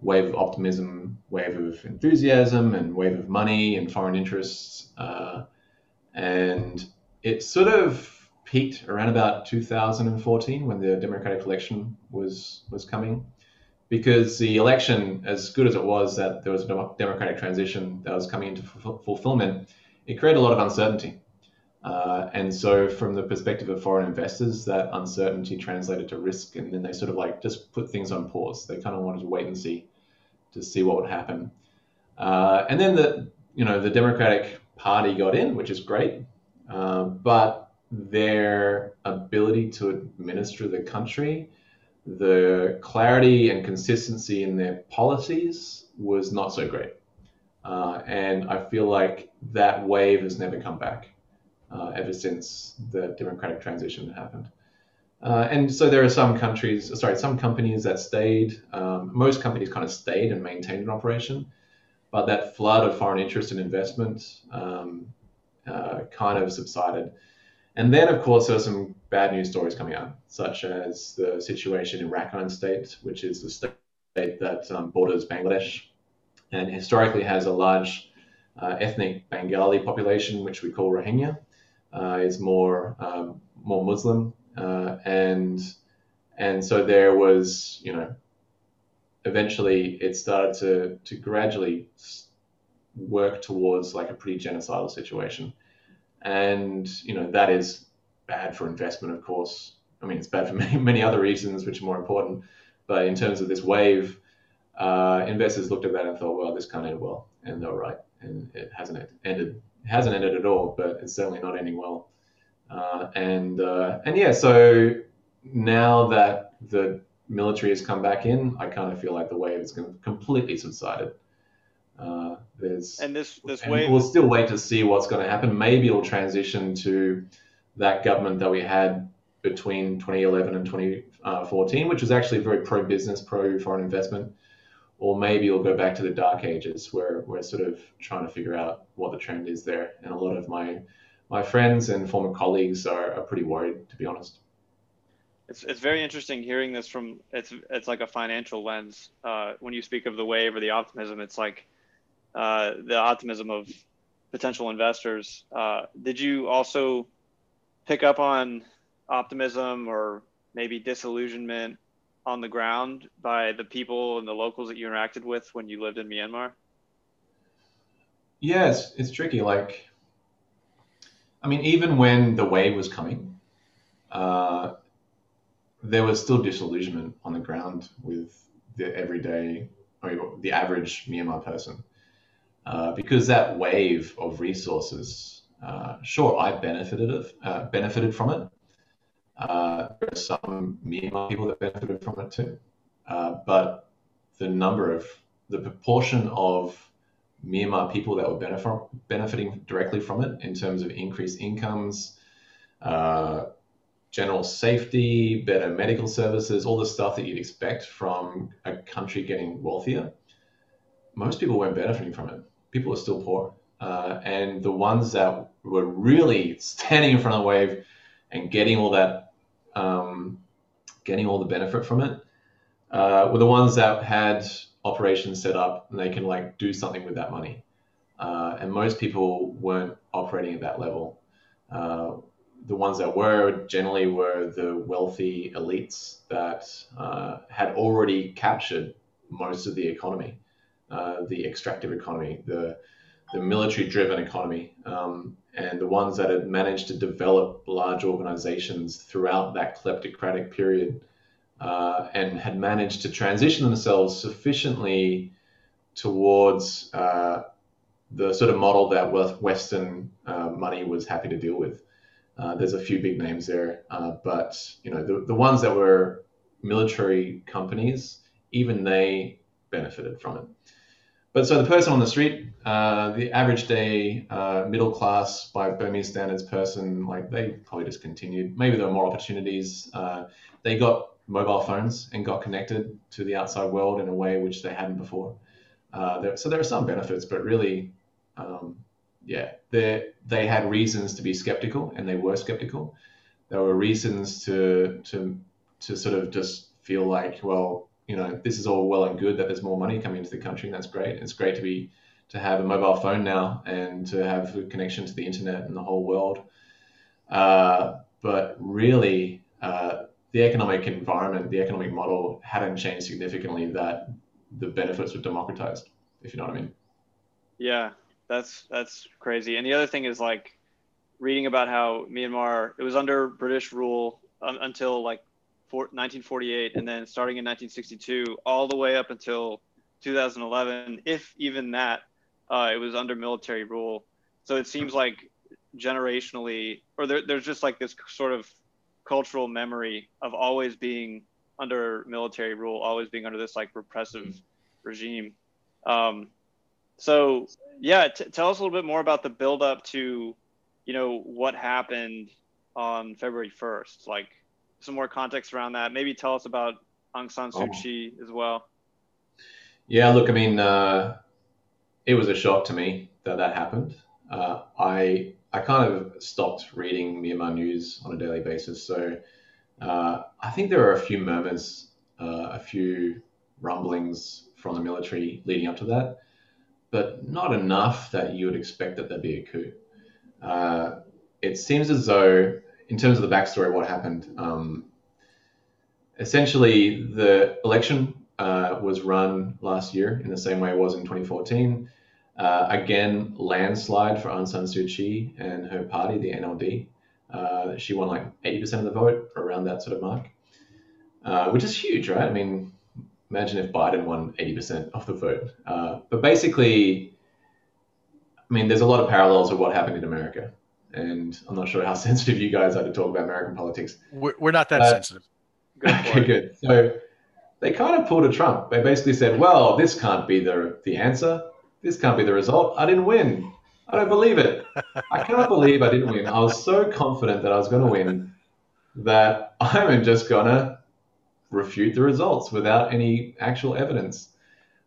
wave of optimism, wave of enthusiasm, and wave of money and foreign interests and it sort of peaked around about 2014 when the Democratic election was was coming, because the election, as good as it was that there was a democratic transition that was coming into f- fulfillment, it created a lot of uncertainty. Uh, and so, from the perspective of foreign investors, that uncertainty translated to risk, and then they sort of like just put things on pause. They kind of wanted to wait and see to see what would happen. Uh, and then the you know the Democratic party got in, which is great. Uh, but their ability to administer the country, the clarity and consistency in their policies was not so great. Uh, and I feel like that wave has never come back uh, ever since the democratic transition happened. Uh, and so there are some countries, sorry, some companies that stayed. Um, most companies kind of stayed and maintained an operation, but that flood of foreign interest and investment um, uh, kind of subsided. And then, of course, there are some bad news stories coming out, such as the situation in Rakhine State, which is the state that um, borders Bangladesh and historically has a large uh, ethnic Bengali population, which we call Rohingya. Uh, is more um, more Muslim, uh, and and so there was, you know, eventually it started to to gradually work towards like a pretty genocidal situation, and you know that is bad for investment, of course. I mean, it's bad for many many other reasons, which are more important. But in terms of this wave, uh, investors looked at that and thought, well, this can't end well, and they were right, and it hasn't ended. It hasn't ended at all, but it's certainly not ending well. Uh, and uh, and yeah, so now that the military has come back in, I kind of feel like the wave is gonna completely subsided. Uh, there's and this this and wave. We'll still wait to see what's going to happen. Maybe it'll transition to that government that we had between 2011 and 2014, which was actually very pro-business, pro-foreign investment or maybe it'll go back to the dark ages where we're sort of trying to figure out what the trend is there. And a lot of my my friends and former colleagues are, are pretty worried, to be honest. It's, it's very interesting hearing this from it's it's like a financial lens. Uh, when you speak of the wave or the optimism, it's like uh, the optimism of potential investors. Uh, did you also pick up on optimism or maybe disillusionment on the ground by the people and the locals that you interacted with when you lived in Myanmar? Yeah, it's, it's tricky. Like, I mean, even when the wave was coming, uh, there was still disillusionment on the ground with the everyday, or the average Myanmar person. Uh, because that wave of resources, uh, sure, I benefited of, uh, benefited from it, uh, there are some Myanmar people that benefited from it too. Uh, but the number of, the proportion of Myanmar people that were benefit, benefiting directly from it in terms of increased incomes, uh, general safety, better medical services, all the stuff that you'd expect from a country getting wealthier, most people weren't benefiting from it. People are still poor. Uh, and the ones that were really standing in front of the wave and getting all that um, getting all the benefit from it uh, were the ones that had operations set up and they can like do something with that money. Uh, and most people weren't operating at that level. Uh, the ones that were generally were the wealthy elites that uh, had already captured most of the economy, uh, the extractive economy, the the military-driven economy. Um, and the ones that had managed to develop large organizations throughout that kleptocratic period uh, and had managed to transition themselves sufficiently towards uh, the sort of model that Western uh, money was happy to deal with. Uh, there's a few big names there, uh, but you know the, the ones that were military companies, even they benefited from it. But so the person on the street, uh, the average day uh, middle class by Burmese standards person, like they probably just continued. Maybe there were more opportunities. Uh, they got mobile phones and got connected to the outside world in a way which they hadn't before. Uh, there, so there are some benefits, but really, um, yeah, they they had reasons to be skeptical, and they were skeptical. There were reasons to to to sort of just feel like, well, you know, this is all well and good that there's more money coming into the country, and that's great. It's great to be to have a mobile phone now and to have a connection to the internet and the whole world. Uh, but really, uh, the economic environment, the economic model hadn't changed significantly that the benefits were democratized, if you know what I mean. Yeah, that's that's crazy. And the other thing is like reading about how Myanmar it was under British rule um, until like 1948 and then starting in 1962 all the way up until 2011 if even that uh, it was under military rule so it seems like generationally, or there, there's just like this sort of cultural memory of always being under military rule, always being under this like repressive regime. Um, so yeah, t- tell us a little bit more about the build up to, you know, what happened on February 1st. Like some more context around that. Maybe tell us about Aung San Suu Kyi oh. as well. Yeah, look, I mean, uh, it was a shock to me that that happened. Uh, I I kind of stopped reading Myanmar news on a daily basis, so uh, I think there are a few murmurs, uh, a few rumblings from the military leading up to that, but not enough that you would expect that there'd be a coup. Uh, it seems as though, in terms of the backstory of what happened, um, essentially the election uh, was run last year in the same way it was in 2014. Uh, again, landslide for Aung San Suu Kyi and her party, the NLD. Uh, she won like 80% of the vote, around that sort of mark, uh, which is huge, right? I mean, imagine if Biden won 80% of the vote. Uh, but basically, I mean, there's a lot of parallels with what happened in America. And I'm not sure how sensitive you guys are to talk about American politics. We're, we're not that uh, sensitive. Good okay, good. So they kind of pulled a Trump. They basically said, well, this can't be the, the answer. This can't be the result. I didn't win. I don't believe it. I can't believe I didn't win. I was so confident that I was going to win that I'm just going to refute the results without any actual evidence.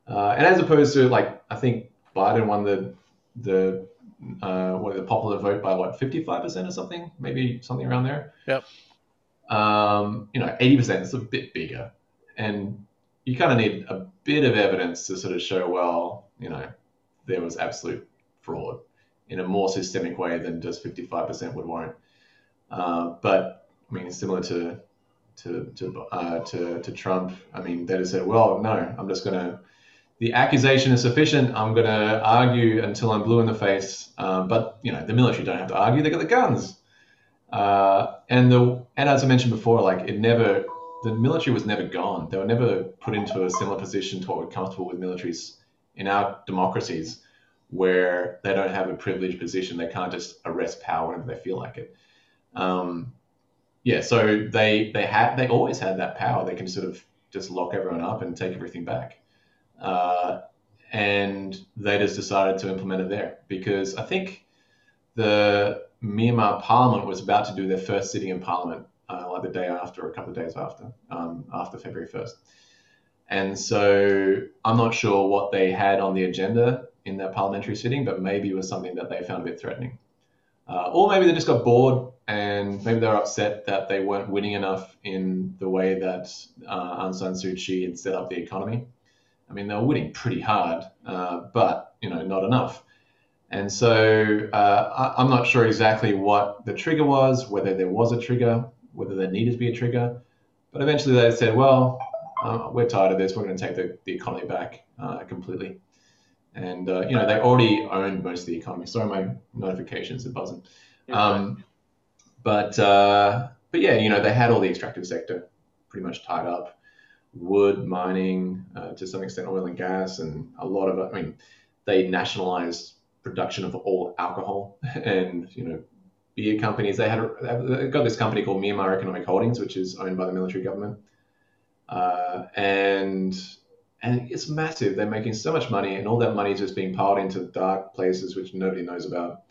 Uh, and as opposed to like, I think Biden won the the uh, what the popular vote by what 55% or something, maybe something around there. Yep. Um, you know, 80% is a bit bigger, and you kind of need a bit of evidence to sort of show, well, you know, there was absolute fraud in a more systemic way than just 55% would warrant. Uh, but I mean, similar to to to, uh, to to Trump, I mean, they just said, well, no, I'm just going to. The accusation is sufficient. I'm going to argue until I'm blue in the face. Uh, but you know, the military don't have to argue; they got the guns. Uh, and the and as I mentioned before, like it never, the military was never gone. They were never put into a similar position to what we're comfortable with militaries in our democracies where they don't have a privileged position. They can't just arrest power whenever they feel like it. Um, yeah, so they they had they always had that power. They can sort of just lock everyone up and take everything back. Uh, and they just decided to implement it there because I think the Myanmar Parliament was about to do their first sitting in Parliament uh, like the day after, or a couple of days after, um, after February 1st. And so I'm not sure what they had on the agenda in that parliamentary sitting, but maybe it was something that they found a bit threatening. Uh, or maybe they just got bored and maybe they're upset that they weren't winning enough in the way that uh, Aung San Suu Kyi had set up the economy. I mean, they were winning pretty hard, uh, but you know, not enough. And so uh, I, am not sure exactly what the trigger was, whether there was a trigger, whether there needed to be a trigger. But eventually they said, well, uh, we're tired of this. We're going to take the, the economy back uh, completely. And, uh, you know, they already owned most of the economy. Sorry, my notifications are buzzing. Um, but, uh, but yeah, you know, they had all the extractive sector pretty much tied up. Wood, mining, uh, to some extent oil and gas, and a lot of. I mean, they nationalized production of all alcohol and, you know, beer companies. They had they got this company called Myanmar Economic Holdings, which is owned by the military government uh, and and it's massive. They're making so much money, and all that money is just being piled into dark places which nobody knows about.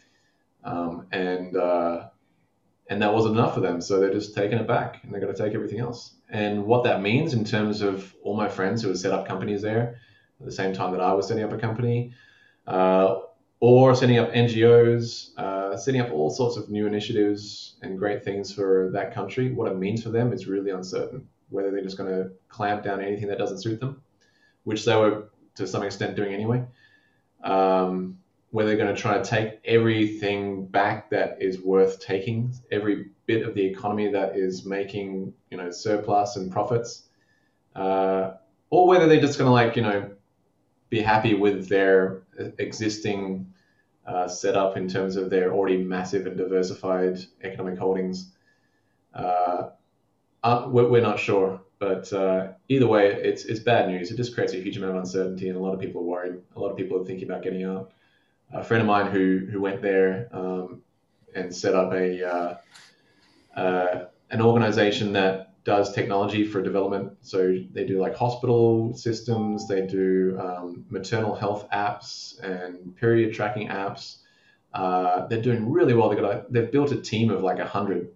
Um, and uh, and that wasn't enough for them, so they're just taking it back, and they're going to take everything else. And what that means in terms of all my friends who have set up companies there at the same time that I was setting up a company, uh, or setting up NGOs, uh, setting up all sorts of new initiatives and great things for that country. What it means for them is really uncertain whether they're just going to clamp down anything that doesn't suit them, which they were to some extent doing anyway. Um, whether they're going to try to take everything back that is worth taking, every bit of the economy that is making you know surplus and profits, uh, or whether they're just going to like you know be happy with their existing uh, setup in terms of their already massive and diversified economic holdings. Uh, uh, we're, we're, not sure, but uh, either way, it's it's bad news. It just creates a huge amount of uncertainty, and a lot of people are worried. A lot of people are thinking about getting out. A friend of mine who who went there, um, and set up a uh, uh, an organization that does technology for development. So they do like hospital systems, they do um, maternal health apps and period tracking apps. Uh, they're doing really well. They got a, they've built a team of like a hundred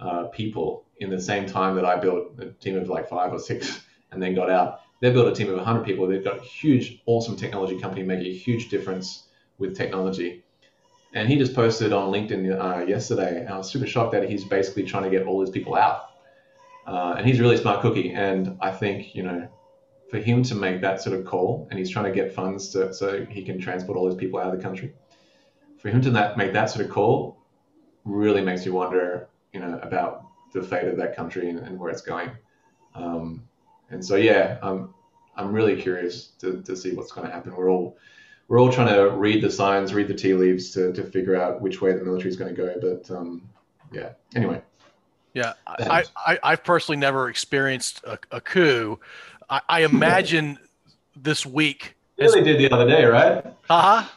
uh, people in the same time that I built a team of like five or six, and then got out. They built a team of 100 people. They've got a huge, awesome technology company making a huge difference with technology. And he just posted on LinkedIn uh, yesterday, and I was super shocked that he's basically trying to get all these people out. Uh, and he's really smart cookie. And I think, you know, for him to make that sort of call, and he's trying to get funds to, so he can transport all these people out of the country. For him to that, make that sort of call really makes you wonder, you know, about the fate of that country and, and where it's going. Um, and so, yeah, I'm, I'm really curious to, to see what's going to happen. We're all we're all trying to read the signs, read the tea leaves to, to figure out which way the military is going to go. But um, yeah, anyway. Yeah, I, I, I've personally never experienced a, a coup. I, I imagine this week. You nearly did the other day, right? Uh huh.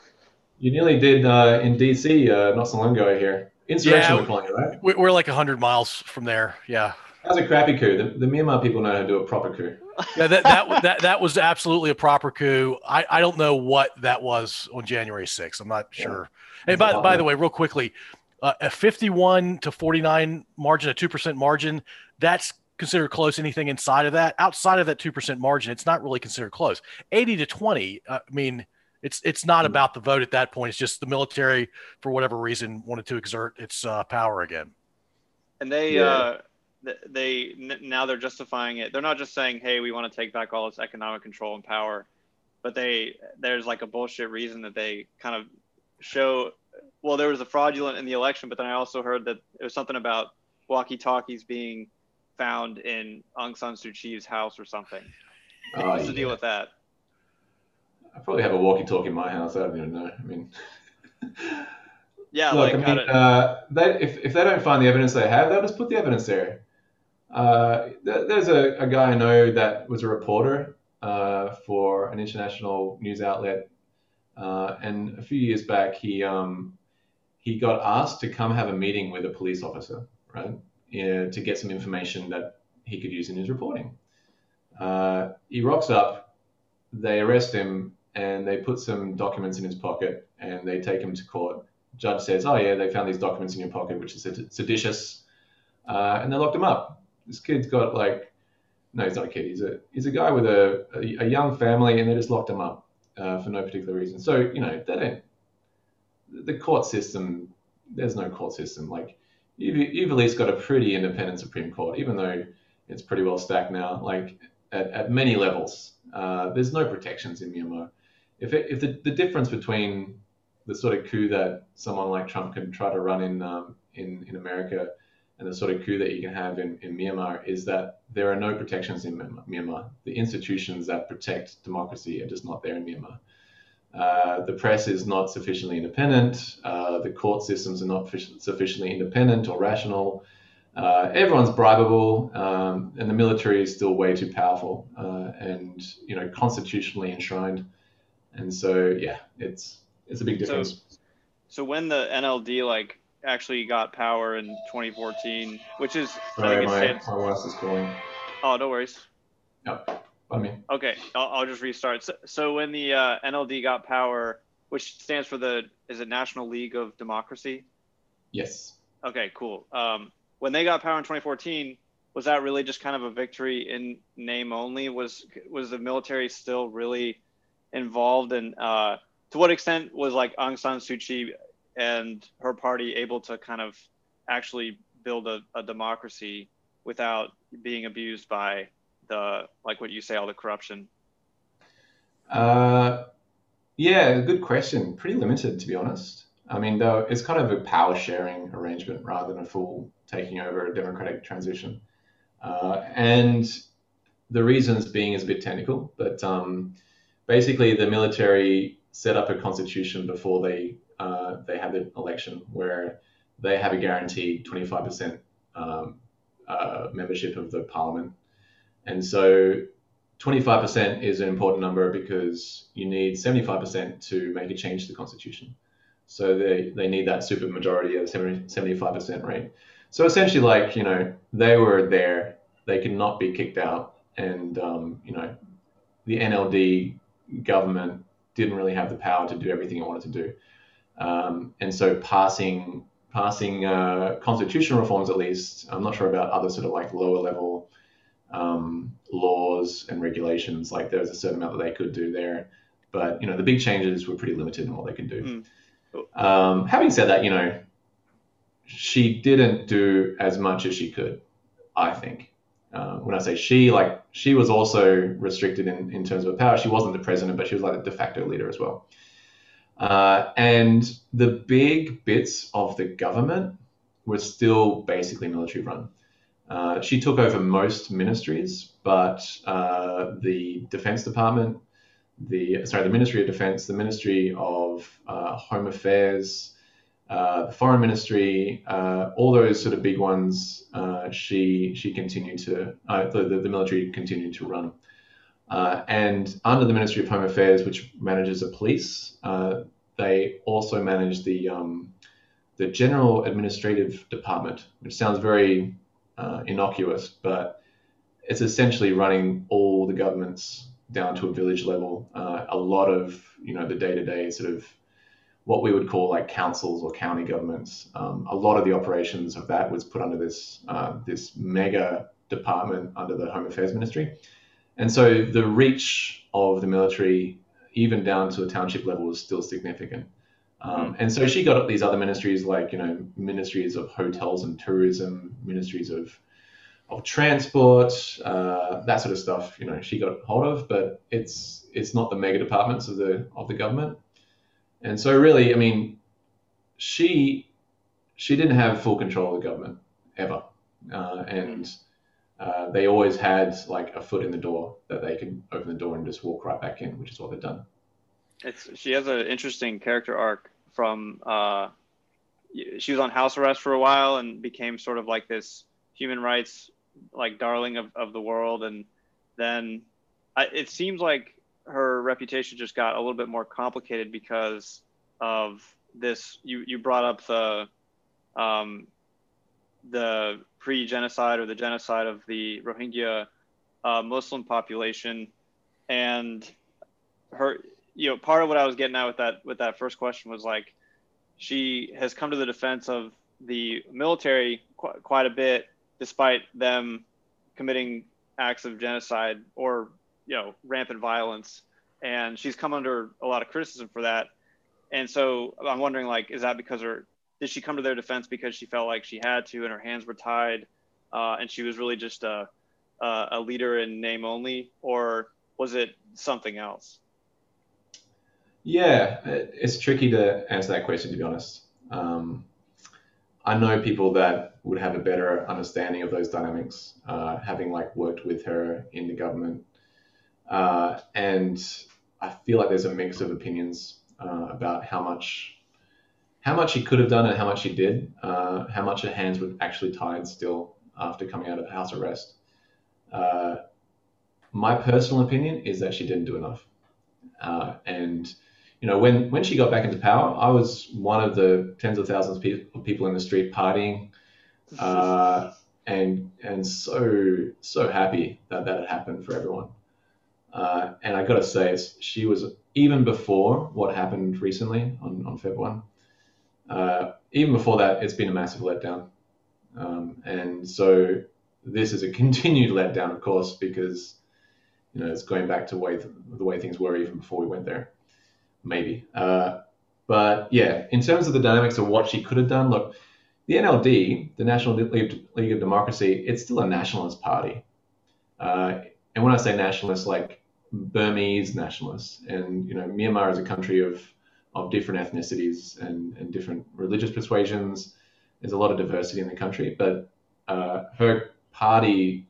You nearly did uh, in DC uh, not so long ago here. Insurrection, yeah, we're calling it, right? We're like 100 miles from there. Yeah. That's a crappy coup. The, the Myanmar people know how to do a proper coup. Yeah, that, that, that, that was absolutely a proper coup. I, I don't know what that was on January 6th. I'm not sure. Yeah. And by, by the way, real quickly, uh, a 51 to 49 margin, a 2% margin, that's considered close. Anything inside of that, outside of that 2% margin, it's not really considered close. 80 to 20, uh, I mean, it's it's not hmm. about the vote at that point. It's just the military, for whatever reason, wanted to exert its uh, power again. And they yeah. uh, they now they're justifying it. They're not just saying, "Hey, we want to take back all this economic control and power," but they there's like a bullshit reason that they kind of show. Well, there was a fraudulent in the election, but then I also heard that it was something about walkie-talkies being found in Aung San Suu Kyi's house or something. Oh, What's yeah. the deal with that? I probably have a walkie-talkie in my house. I don't even know. I mean. Yeah, Look, like I mean, uh, they, if, if they don't find the evidence they have, they'll just put the evidence there. Uh, there's a, a, guy I know that was a reporter uh, for an international news outlet, uh, and a few years back he um, he got asked to come have a meeting with a police officer, right, to get some information that he could use in his reporting. Uh, he rocks up, they arrest him, and they put some documents in his pocket, and they take him to court. Judge says, "Oh yeah, they found these documents in your pocket, which is seditious," uh, and they locked him up this kid's got like, no, he's not a kid. He's a he's a guy with a a, a young family, and they just locked him up uh, for no particular reason. So you know they don't. The court system, there's no court system. Like you've, you've at least got a pretty independent Supreme Court, even though it's pretty well stacked now. Like at, at many levels, uh, there's no protections in Myanmar. If it, if the, the difference between the sort of coup that someone like Trump can try to run in um, in in America and the sort of coup that you can have in, in Myanmar is that there are no protections in Myanmar. The institutions that protect democracy are just not there in Myanmar. Uh, the press is not sufficiently independent. Uh, the court systems are not sufficiently independent or rational. Uh, everyone's bribable, um, and the military is still way too powerful uh, and you know constitutionally enshrined. And so, yeah, it's it's a big difference. So, so when the NLD like actually got power in 2014, which is Sorry, I think my, my wife is calling. Oh, no worries. Yep, I mean. Okay, I'll, I'll just restart. So, so when the uh, NLD got power, which stands for the is it National League of Democracy? Yes. Okay, cool. Um, when they got power in 2014, was that really just kind of a victory in name only? Was was the military still really involved, and uh, to what extent was like Aung San Suu Kyi and her party able to kind of actually build a, a democracy without being abused by the like what you say all the corruption? Uh, yeah good question. Pretty limited to be honest. I mean though it's kind of a power sharing arrangement rather than a full taking over a democratic transition. Uh, and the reasons being is a bit technical but um, basically the military set up a constitution before they uh, they have the election where they have a guaranteed 25% um, uh, membership of the parliament. And so 25% is an important number because you need 75% to make a change to the constitution. So they, they need that super majority of 70, 75% rate. So essentially, like, you know, they were there, they could not be kicked out. And, um, you know, the NLD government didn't really have the power to do everything it wanted to do. Um, and so passing passing uh, constitutional reforms, at least, I'm not sure about other sort of like lower level um, laws and regulations. Like there's a certain amount that they could do there, but you know the big changes were pretty limited in what they could do. Mm. Um, having said that, you know she didn't do as much as she could. I think. Uh, when I say she, like she was also restricted in, in terms of her power. She wasn't the president, but she was like the de facto leader as well. Uh, and the big bits of the government were still basically military run. Uh, she took over most ministries, but uh, the Defense Department, the sorry, the Ministry of Defense, the Ministry of uh, Home Affairs, uh, the Foreign Ministry, uh, all those sort of big ones, she she continued to the, the, the military continued to run. Uh, and under the Ministry of Home Affairs, which manages the police, uh, they also manage the um, the General Administrative Department, which sounds very uh, innocuous, but it's essentially running all the governments down to a village level. Uh, a lot of you know the day-to-day sort of what we would call like councils or county governments. Um, a lot of the operations of that was put under this uh, this mega department under the Home Affairs Ministry. And so the reach of the military, even down to a township level, is still significant. Um, and so she got up these other ministries like, you know, ministries of hotels and tourism, ministries of of transport, uh, that sort of stuff. You know, she got hold of, but it's it's not the mega departments of the of the government. And so really, I mean, she she didn't have full control of the government ever, uh, and uh, they always had like a foot in the door that they could open the door and just walk right back in, which is what they've done. It's she has an interesting character arc from uh, she was on house arrest for a while and became sort of like this human rights like darling of, of the world and then I, it seems like her reputation just got a little bit more complicated because of this you you brought up the um, the pre-genocide or the genocide of the Rohingya uh, Muslim population, and her, you know, part of what I was getting at with that with that first question was like, she has come to the defense of the military qu- quite a bit, despite them committing acts of genocide or you know rampant violence, and she's come under a lot of criticism for that. And so I'm wondering, like, is that because her did she come to their defense because she felt like she had to and her hands were tied uh, and she was really just a, a leader in name only or was it something else? Yeah it's tricky to answer that question to be honest. Um, i know people that would have a better understanding of those dynamics uh, having like worked with her in the government. Uh, and i feel like there's a mix of opinions uh, about how much how much he could have done and how much he did, uh, how much her hands were actually tied still after coming out of house arrest. Uh, my personal opinion is that she didn't do enough. Uh, and you know, when when she got back into power, I was one of the tens of thousands of people in the street partying, uh, and and so so happy that that had happened for everyone. Uh, and I got to say, she was even before what happened recently on on Feb one uh, even before that, it's been a massive letdown. Um, and so this is a continued letdown, of course, because you know it's going back to way th- the way things were even before we went there, maybe. Uh, but yeah, in terms of the dynamics of what she could have done, look, the NLD, the National League of Democracy, it's still a nationalist party. Uh, and when I say nationalist, like Burmese nationalists, and you know Myanmar is a country of of different ethnicities and, and different religious persuasions. There's a lot of diversity in the country, but uh, her party,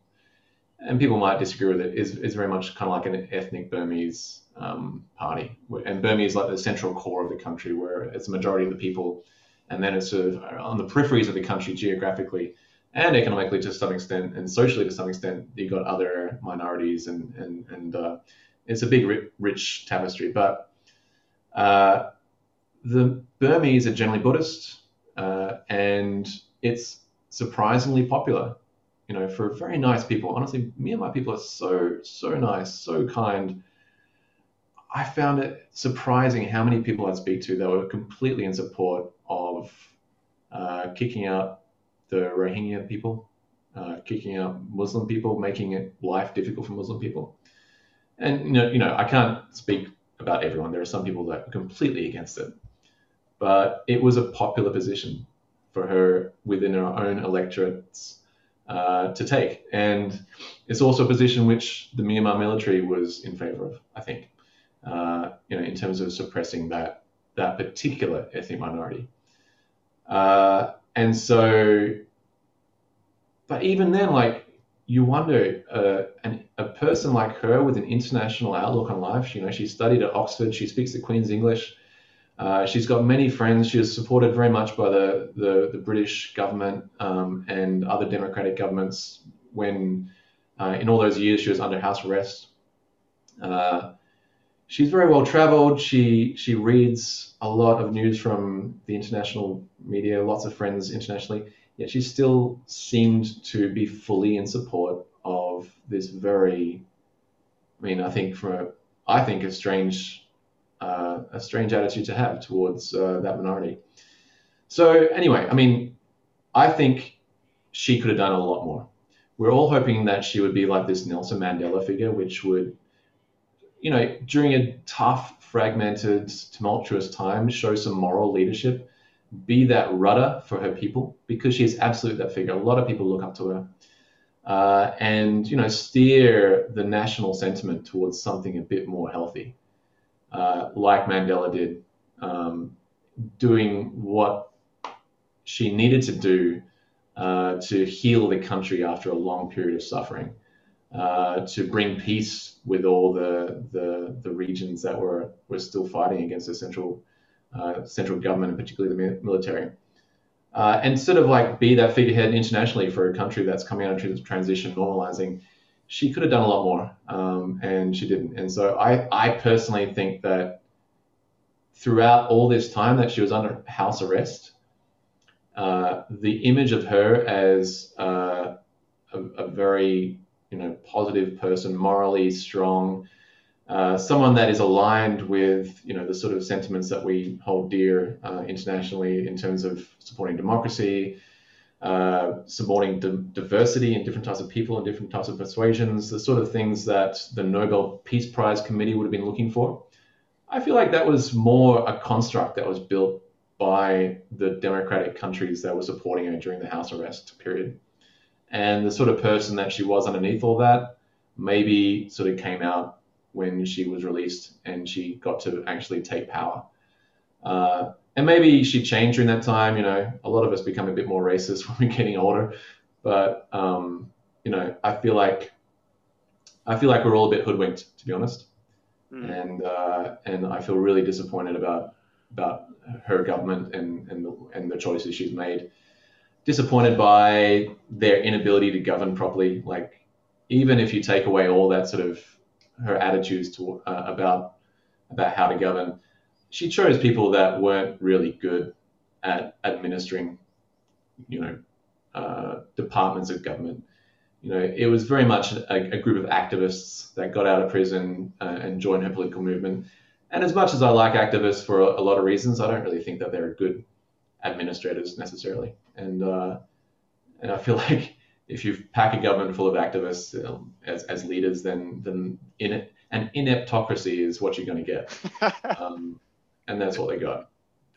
and people might disagree with it, is, is very much kind of like an ethnic Burmese um, party. And Burmese is like the central core of the country where it's the majority of the people. And then it's sort of on the peripheries of the country geographically and economically to some extent, and socially to some extent, you've got other minorities, and and and uh, it's a big rich tapestry. But uh, the Burmese are generally Buddhist, uh, and it's surprisingly popular. You know, for very nice people. Honestly, Myanmar people are so so nice, so kind. I found it surprising how many people I speak to that were completely in support of uh, kicking out the Rohingya people, uh, kicking out Muslim people, making it life difficult for Muslim people. And you know, you know, I can't speak about everyone. There are some people that are completely against it, but it was a popular position for her within her own electorates uh, to take, and it's also a position which the Myanmar military was in favor of. I think, uh, you know, in terms of suppressing that that particular ethnic minority. Uh, and so, but even then, like you wonder, uh, an, a person like her with an international outlook on life, you know, she studied at Oxford, she speaks the Queen's English, uh, she's got many friends. She is supported very much by the, the, the British government um, and other democratic governments when, uh, in all those years, she was under house arrest. Uh, she's very well traveled. She she reads a lot of news from the international media, lots of friends internationally. Yet she still seemed to be fully in support of this very, I mean, I think from a, I think a strange, uh, a strange attitude to have towards uh, that minority. So anyway, I mean, I think she could have done a lot more. We're all hoping that she would be like this Nelson Mandela figure, which would you know, during a tough, fragmented, tumultuous time, show some moral leadership, be that rudder for her people, because she is absolutely that figure. A lot of people look up to her. Uh, and, you know, steer the national sentiment towards something a bit more healthy, uh, like Mandela did, um, doing what she needed to do uh, to heal the country after a long period of suffering. Uh, to bring peace with all the, the, the regions that were were still fighting against the central uh, central government and particularly the military. Uh, and sort of like be that figurehead internationally for a country that's coming out of transition, normalizing. She could have done a lot more, um, and she didn't. And so I, I personally think that throughout all this time that she was under house arrest, uh, the image of her as uh, a, a, very you know, positive person, morally strong, uh, someone that is aligned with, you know, the sort of sentiments that we hold dear uh, internationally in terms of supporting democracy, uh, supporting di- diversity in different types of people and different types of persuasions, the sort of things that the Nobel Peace Prize Committee would have been looking for. I feel like that was more a construct that was built by the democratic countries that were supporting her during the house arrest period and the sort of person that she was underneath all that maybe sort of came out when she was released and she got to actually take power. Uh, and maybe she changed during that time. You know, a lot of us become a bit more racist when we're getting older, but um, you know, I feel like I feel like we're all a bit hoodwinked, to be honest. Mm. And uh, and I feel really disappointed about about her government and and the, and the choices she's made disappointed by their inability to govern properly. Like, even if you take away all that sort of her attitudes to uh, about about how to govern, she chose people that weren't really good at administering, you know, uh, departments of government. You know, it was very much a, a group of activists that got out of prison uh, and joined her political movement. And as much as I like activists for a, a lot of reasons, I don't really think that they're good administrators necessarily. And uh, and I feel like if you pack a government full of activists um, as, as leaders, then then in it, an ineptocracy is what you're going to get, um, and that's what they got.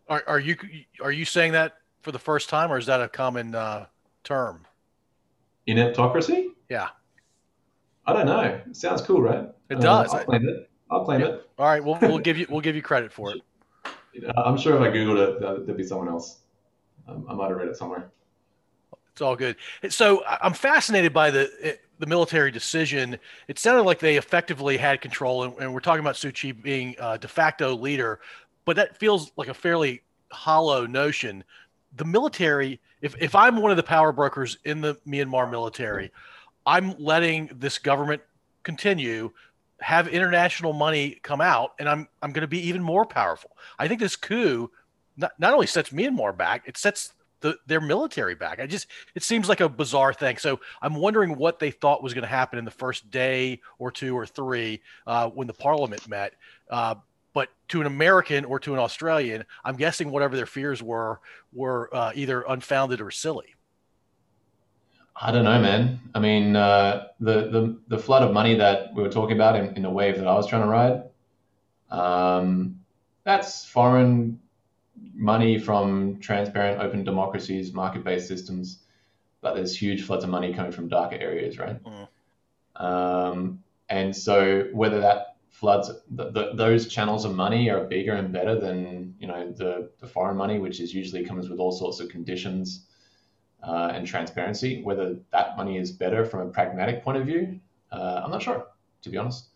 Are, are you are you saying that for the first time, or is that a common uh, term? Ineptocracy? Yeah. I don't know. It sounds cool, right? It does. Uh, I'll claim it. I'll claim yeah. it. All right, we'll we'll give you we'll give you credit for it. I'm sure if I googled it, there'd be someone else. Um, I might have read it somewhere. It's all good. So I'm fascinated by the eh, the military decision. It sounded like they effectively had control, and, and we're talking about Suu Kyi being a de facto leader, but that feels like a fairly hollow notion. The military, if if I'm one of the power brokers in the Myanmar military, I'm letting this government continue have international money come out, and I'm I'm going to be even more powerful. I think this coup not, not only sets Myanmar back, it sets the, their military back. I just it seems like a bizarre thing. So I'm wondering what they thought was going to happen in the first day or two or three uh, when the parliament met. Uh, but to an American or to an Australian, I'm guessing whatever their fears were were uh, either unfounded or silly. I don't know, man. I mean, uh, the, the the flood of money that we were talking about in, in the wave that I was trying to ride, um, that's foreign money from transparent, open democracies, market-based systems, but there's huge floods of money coming from darker areas, right? Mm. Um, and so whether that floods, the, the, those channels of money are bigger and better than you know the, the foreign money, which is usually comes with all sorts of conditions uh, and transparency. Whether that money is better from a pragmatic point of view, uh, I'm not sure, to be honest.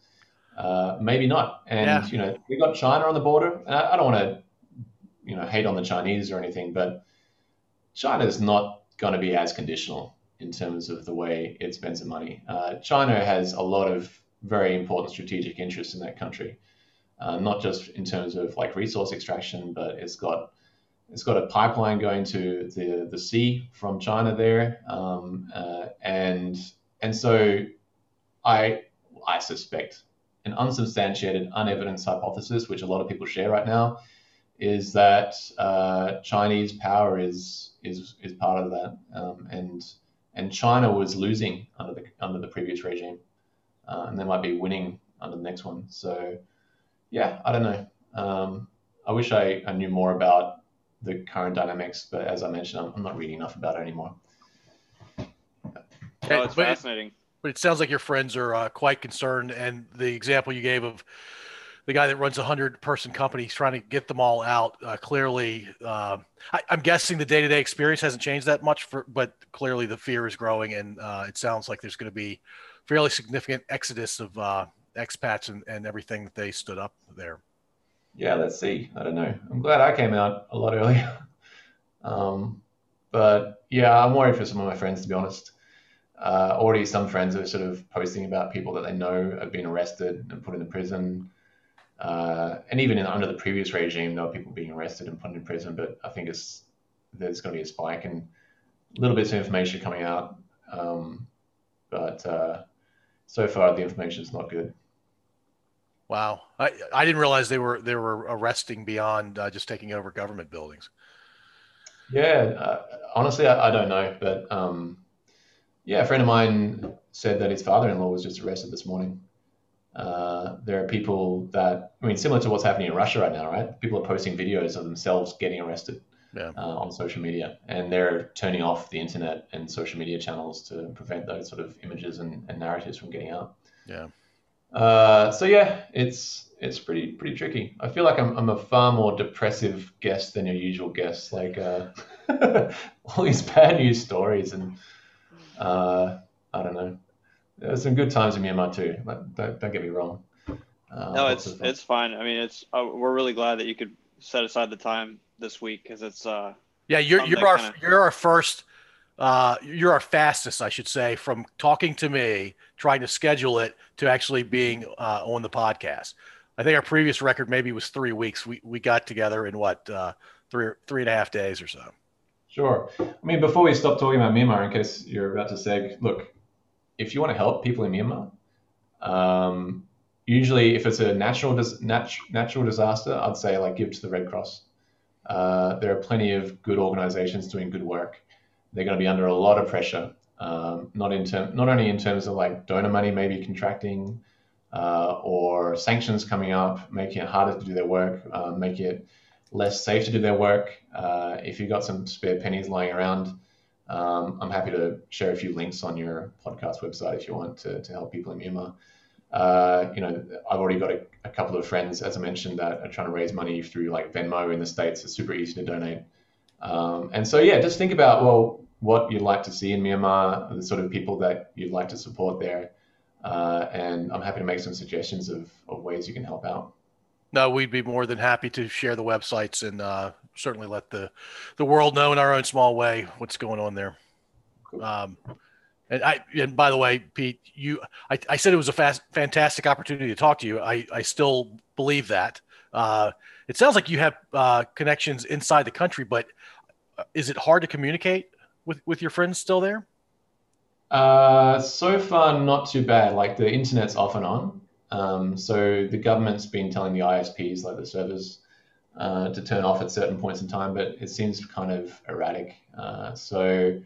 Uh, maybe not. And yeah. you know, we got China on the border. I, I don't want to you know hate on the Chinese or anything, but China is not going to be as conditional in terms of the way it spends the money. Uh, China has a lot of very important strategic interests in that country, uh, not just in terms of like resource extraction, but it's got it's got a pipeline going to the the sea from China there, um, uh, and and so I I suspect an unsubstantiated, unevidenced hypothesis, which a lot of people share right now, is that uh, Chinese power is is is part of that, um, and and China was losing under the under the previous regime, uh, and they might be winning under the next one. So, yeah, I don't know. Um, I wish I, I knew more about the current dynamics, but as I mentioned, I'm, I'm not reading enough about it anymore. Oh, it's fascinating. But it sounds like your friends are uh, quite concerned, and the example you gave of the guy that runs a hundred person company, he's trying to get them all out. Uh, clearly, uh, I, am guessing the day to day experience hasn't changed that much, for, but clearly the fear is growing, and uh, it sounds like there's going to be fairly significant exodus of uh, expats and, and everything that they stood up there. Yeah, let's see. I don't know. I'm glad I came out a lot earlier. um, but yeah, I'm worried for some of my friends, to be honest. Uh, already, some friends are sort of posting about people that they know have been arrested and put into prison uh, and even in, under the previous regime, there were people being arrested and put in prison. But I think it's there's going to be a spike and little bits of information coming out. Um, but uh, so far, the information is not good. Wow, I, I didn't realize they were they were arresting beyond uh, just taking over government buildings. Yeah, uh, honestly, I, I, don't know, but um, yeah, a friend of mine said that his father-in-law was just arrested this morning. Uh, there are people that, I mean, similar to what's happening in Russia right now, right? People are posting videos of themselves getting arrested yeah. uh, on social media, and they're turning off the internet and social media channels to prevent those sort of images and, and narratives from getting out. Yeah. Uh, so yeah, it's it's pretty pretty tricky. I feel like I'm I'm a far more depressive guest than your usual guest. Like uh, all these bad news stories, and uh, I don't know there's some good times in Myanmar too. Don't, don't get me wrong. Uh, no, it's it's fine. I mean, it's uh, we're really glad that you could set aside the time this week because it's uh yeah you're you're our kinda... you're our first uh you're our fastest I should say from talking to me trying to schedule it to actually being uh, on the podcast. I think our previous record maybe was three weeks. We we got together in what uh, three three and a half days or so. Sure. I mean, before we stop talking about Myanmar, in case you're about to say, look, if you want to help people in Myanmar, um, usually if it's a natural dis- nat- natural disaster, I'd say like give to the Red Cross. Uh, there are plenty of good organizations doing good work. They're going to be under a lot of pressure, um, not in term, not only in terms of like donor money maybe contracting, uh, or sanctions coming up, making it harder to do their work, uh, making it less safe to do their work. Uh, if you've got some spare pennies lying around, um, I'm happy to share a few links on your podcast website if you want to, to help people in Myanmar. Uh, you know, I've already got a, a, couple of friends, as I mentioned, that are trying to raise money through like Venmo in the States. It's super easy to donate. Um, and so, yeah, just think about, well, what you'd like to see in Myanmar, the sort of people that you'd like to support there. Uh, and I'm happy to make some suggestions of, of ways you can help out. No, we'd be more than happy to share the websites and uh, certainly let the the world know in our own small way what's going on there. Um, And I and by the way, Pete, you I, I said it was a fast, fantastic opportunity to talk to you. I, I still believe that. Uh, it sounds like you have uh, connections inside the country, but uh, is it hard to communicate with with your friends still there? Uh, so far, not too bad. Like the internet's off and on. Um, so the government's been telling the ISPs, like the servers, uh, to turn off at certain points in time, but it seems kind of erratic. Uh, so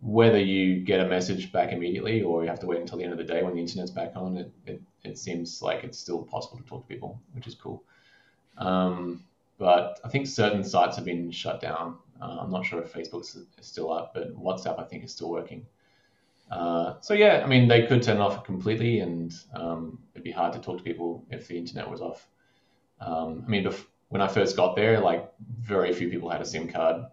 whether you get a message back immediately or you have to wait until the end of the day when the internet's back on, it, it, it seems like it's still possible to talk to people, which is cool. Um, but I think certain sites have been shut down. Uh, I'm not sure if Facebook's is still up, but WhatsApp I think is still working. Uh, so yeah, I mean they could turn off completely, and um, it'd be hard to talk to people if the internet was off. Um, I mean, bef- when I first got there, like very few people had a SIM card.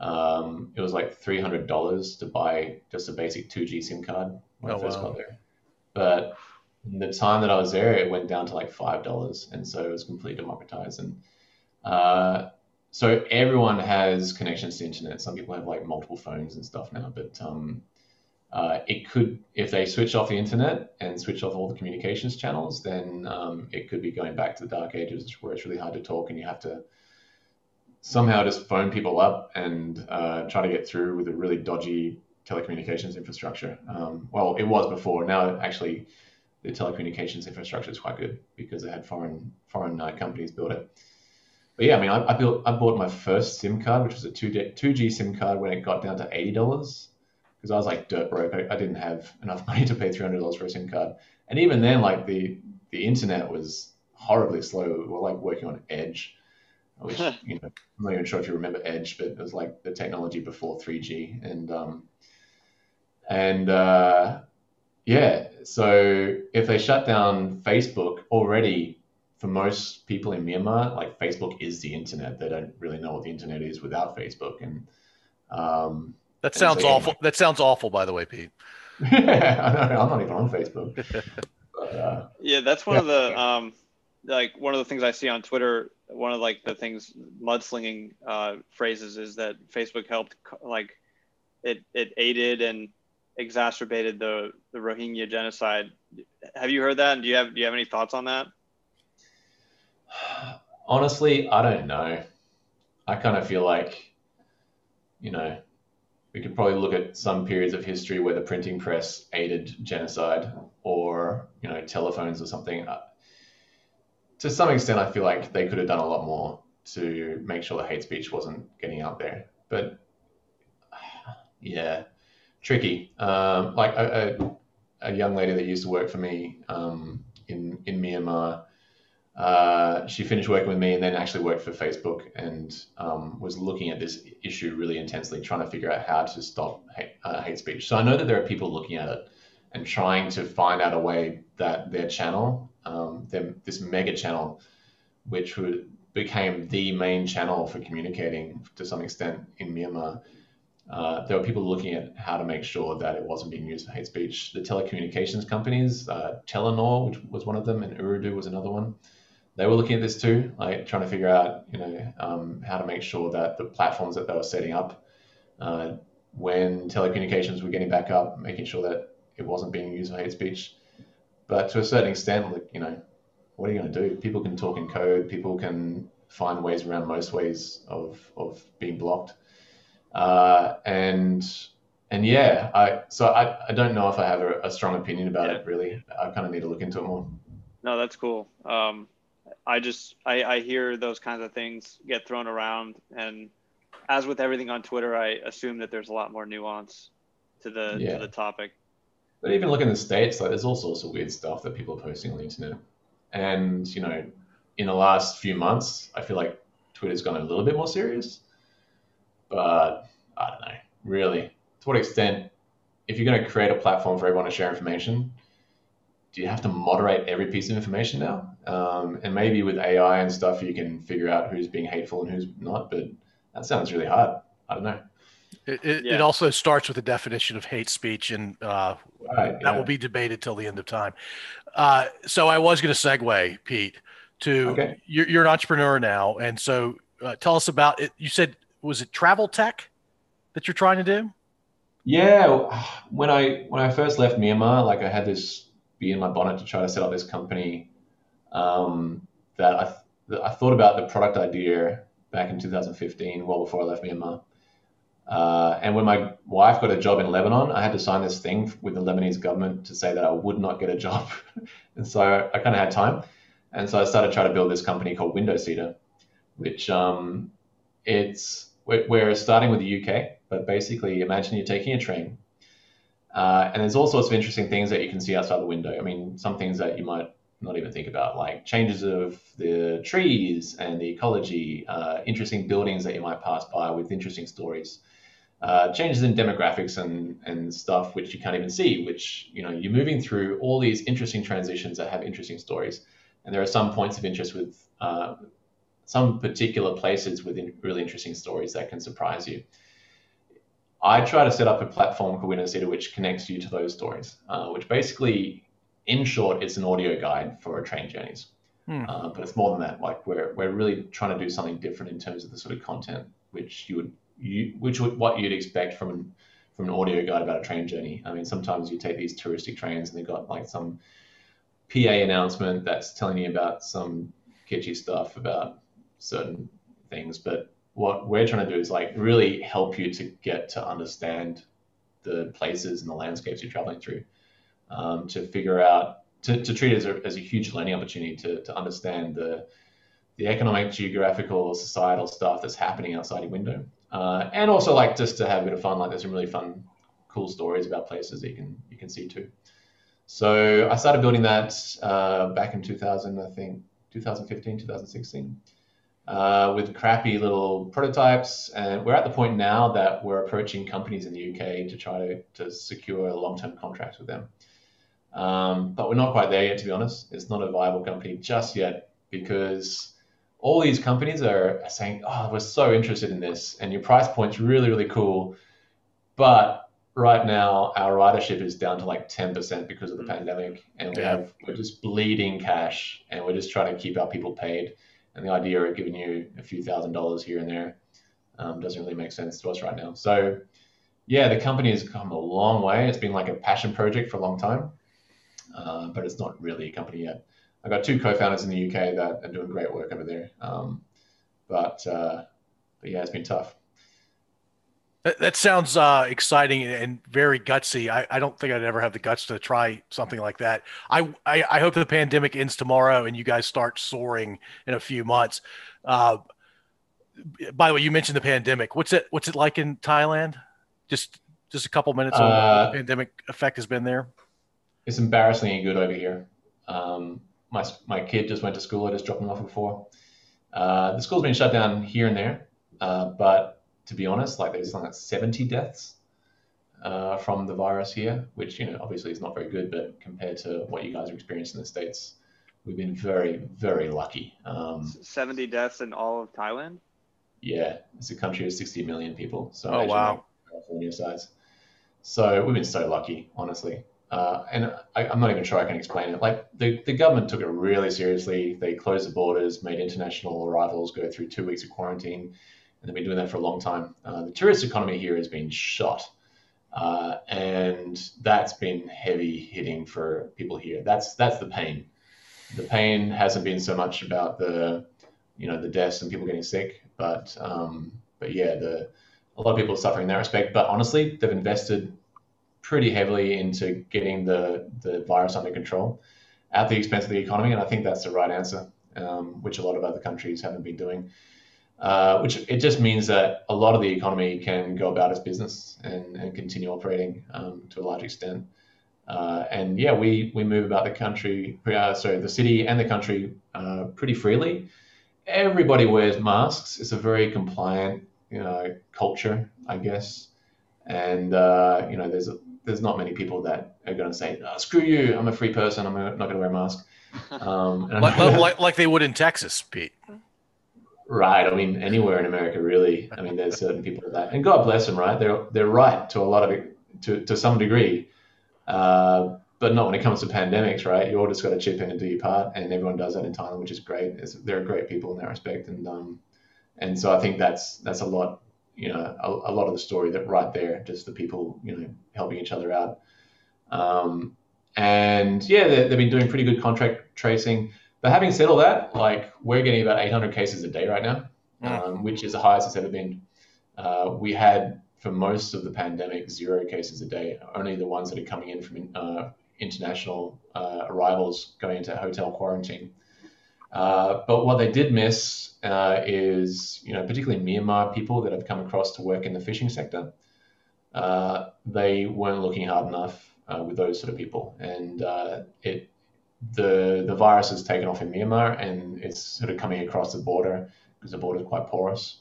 Um, it was like three hundred dollars to buy just a basic two G SIM card when Oh, I first wow. got there. But the time that I was there, it went down to like five dollars, and so it was completely democratized. And uh, so everyone has connections to internet. Some people have like multiple phones and stuff now, but um, uh, it could, if they switch off the internet and switch off all the communications channels, then um, it could be going back to the dark ages where it's really hard to talk and you have to somehow just phone people up and uh, try to get through with a really dodgy telecommunications infrastructure. Um, well, it was before. Now, actually, the telecommunications infrastructure is quite good because they had foreign foreign uh, companies build it. But yeah, I mean, I, I built I bought my first SIM card, which was a two two G SIM card when it got down to eighty dollars because I was like dirt broke. I, I didn't have enough money to pay three hundred dollars for a SIM card, and even then, like the the internet was horribly slow. We were like working on Edge, which you know I'm not even sure if you remember Edge, but it was like the technology before three G, and um, and uh, yeah, so if they shut down Facebook already, for most people in Myanmar, like Facebook is the internet. They don't really know what the internet is without Facebook, and um, That sounds so- awful. That sounds awful, by the way, Pete. I know, I'm not even on Facebook. But, uh, Yeah, that's one of the um, like one of the things I see on Twitter. One of like the things mudslinging uh, phrases is that Facebook helped like it it aided and exacerbated the the Rohingya genocide. Have you heard that? And do you have do you have any thoughts on that? honestly, I don't know. I kind of feel like, you know, we could probably look at some periods of history where the printing press aided genocide or, you know, telephones or something. Uh, To some extent, I feel like they could have done a lot more to make sure that hate speech wasn't getting out there. But yeah, tricky. Um, like a, a, a young lady that used to work for me um, in in Myanmar, uh, she finished working with me and then actually worked for Facebook and um, was looking at this issue really intensely, trying to figure out how to stop hate, uh, hate speech. So I know that there are people looking at it and trying to find out a way that their channel, um, their, this mega channel, which would, became the main channel for communicating to some extent in Myanmar, uh, there were people looking at how to make sure that it wasn't being used for hate speech. The telecommunications companies, uh, Telenor, which was one of them, and Ooredoo was another one they were looking at this too, like trying to figure out, you know, um, how to make sure that the platforms that they were setting up, uh, when telecommunications were getting back up, making sure that it wasn't being used for hate speech. But to a certain extent, like, you know, what are you going to do? People can talk in code. People can find ways around most ways of, of being blocked. Uh, and and yeah, I so I, I don't know if I have a, a strong opinion about Yeah. it really. I kind of need to look into it more. No, that's cool. Um, I just I, I hear those kinds of things get thrown around, and as with everything on Twitter, I assume that there's a lot more nuance to the Yeah. to the topic. But even look in the states, like there's all sorts of weird stuff that people are posting on the internet. And you know, in the last few months, I feel like Twitter's gone a little bit more serious. But I don't know, really, to what extent, if you're going to create a platform for everyone to share information, do you have to moderate every piece of information now? Um, and maybe with AI and stuff, you can figure out who's being hateful and who's not. But that sounds really hard. I don't know. It, it, Yeah. it also starts with the definition of hate speech, and uh, Right, that yeah. will be debated till the end of time. Uh, so I was going to segue, Pete, to Okay. you're, you're an entrepreneur now, and so uh, tell us about it. You said was it travel tech that you're trying to do? Yeah, when I when I first left Myanmar, like I had this bee in my bonnet to try to set up this company um, that I th- I thought about the product idea back in 2015, well before I left Myanmar. Uh, and when my wife got a job in Lebanon, I had to sign this thing with the Lebanese government to say that I would not get a job. and so I kind of had time. And so I started trying to build this company called Window Seater, which um, it's we're, we're, starting with the UK, but basically imagine you're taking a train. Uh, and there's all sorts of interesting things that you can see outside the window. I mean, some things that you might not even think about, like changes of the trees and the ecology, uh, interesting buildings that you might pass by with interesting stories uh, changes in demographics and, and stuff which you can't even see, which, you know, you're moving through all these interesting transitions that have interesting stories. And there are some points of interest with uh, some particular places with really interesting stories that can surprise you. I try to set up a platform called Window Seater which connects you to those stories, uh, which basically, in short, it's an audio guide for train journeys. Hmm. Uh, but it's more than that. Like we're, we're really trying to do something different in terms of the sort of content which you would you, which would what you'd expect from an, from an audio guide about a train journey. I mean, sometimes you take these touristic trains and they've got like some PA announcement that's telling you about some kitschy stuff about certain things. But what we're trying to do is like really help you to get to understand the places and the landscapes you're traveling through, um, to figure out to, to treat it as a, as a huge learning opportunity to, to understand the the economic, geographical, societal stuff that's happening outside your window. Uh, and also like just to have a bit of fun. Like there's some really fun, cool stories about places that you can you can see too. So I started building that uh, back in 2000, I think 2015, 2016, uh, with crappy little prototypes. And we're at the point now that we're approaching companies in the UK to try to, to secure long-term contracts with them. Um, but we're not quite there yet, to be honest. It's not a viable company just yet because all these companies are saying, "Oh, we're so interested in this, and your price point's really, really cool," but right now our ridership is down to like 10% because of the mm. pandemic, and we yeah. have we're just bleeding cash, and we're just trying to keep our people paid. And the idea of giving you a few thousand dollars here and there um, doesn't really make sense to us right now. So, yeah, the company has come a long way. It's been like a passion project for a long time, uh, but it's not really a company yet. I've got two co-founders in the UK that are doing great work over there. Um, but, uh, but yeah, it's been tough. That, that sounds uh, exciting and very gutsy. I, I don't think I'd ever have the guts to try something like that. I, I, I hope the pandemic ends tomorrow and you guys start soaring in a few months. Uh, by the way, you mentioned the pandemic. What's it What's it like in Thailand? Just just a couple minutes on uh, the pandemic effect has been there. It's embarrassingly good over here. Um, my, my kid just went to school. I just dropped him off before. Uh, the school's been shut down here and there, uh, but to be honest, like there's like 70 deaths uh, from the virus here, which you know obviously is not very good, but compared to what you guys are experiencing in the states, we've been very very lucky. Um, 70 deaths in all of Thailand. Yeah, it's a country of 60 million people, so oh wow, California size. So we've been so lucky, honestly. Uh, and I, am not even sure I can explain it. Like the, the government took it really seriously. They closed the borders, made international arrivals go through two weeks of quarantine, and they've been doing that for a long time. Uh, the tourist economy here has been shot, uh, and that's been heavy hitting for people here. That's that's the pain. The pain hasn't been so much about the, you know, the deaths and people getting sick, but um, but yeah, the a lot of people are suffering in that respect. But honestly, they've invested pretty heavily into getting the, the virus under control at the expense of the economy. And I think that's the right answer, um, which a lot of other countries haven't been doing. Uh, which it just means that a lot of the economy can go about its business and, and continue operating um, to a large extent. Uh, and yeah, we, we move about the country, uh, sorry, the city and the country uh, pretty freely. Everybody wears masks. It's a very compliant, you know, culture, I guess. And uh, you know, there's a, there's not many people that are going to say, oh, "Screw you! I'm a free person. I'm not going to wear a mask." Um, like, like, like, they would in Texas, Pete. Right. I mean, anywhere in America, really. I mean, there's certain people that, and God bless them, right? They're they're right to a lot of it, to to some degree, uh, but not when it comes to pandemics, right? You all just got to chip in and do your part, and everyone does that in Thailand, which is great. It's, they're great people in that respect, and um, and so I think that's that's a lot you know a, a, lot of the story that right there, just the people you know helping each other out. Um, and yeah, they've been doing pretty good contract tracing. But having said all that, like we're getting about 800 cases a day right now, mm. um, which is the highest it's ever been. Uh, we had for most of the pandemic zero cases a day. Only the ones that are coming in from uh, international uh, arrivals going into hotel quarantine. Uh, but what they did miss uh, is, you know, particularly Myanmar people that have come across to work in the fishing sector. Uh, they weren't looking hard enough uh, with those sort of people, and uh, it the the virus has taken off in Myanmar, and it's sort of coming across the border because the border is quite porous.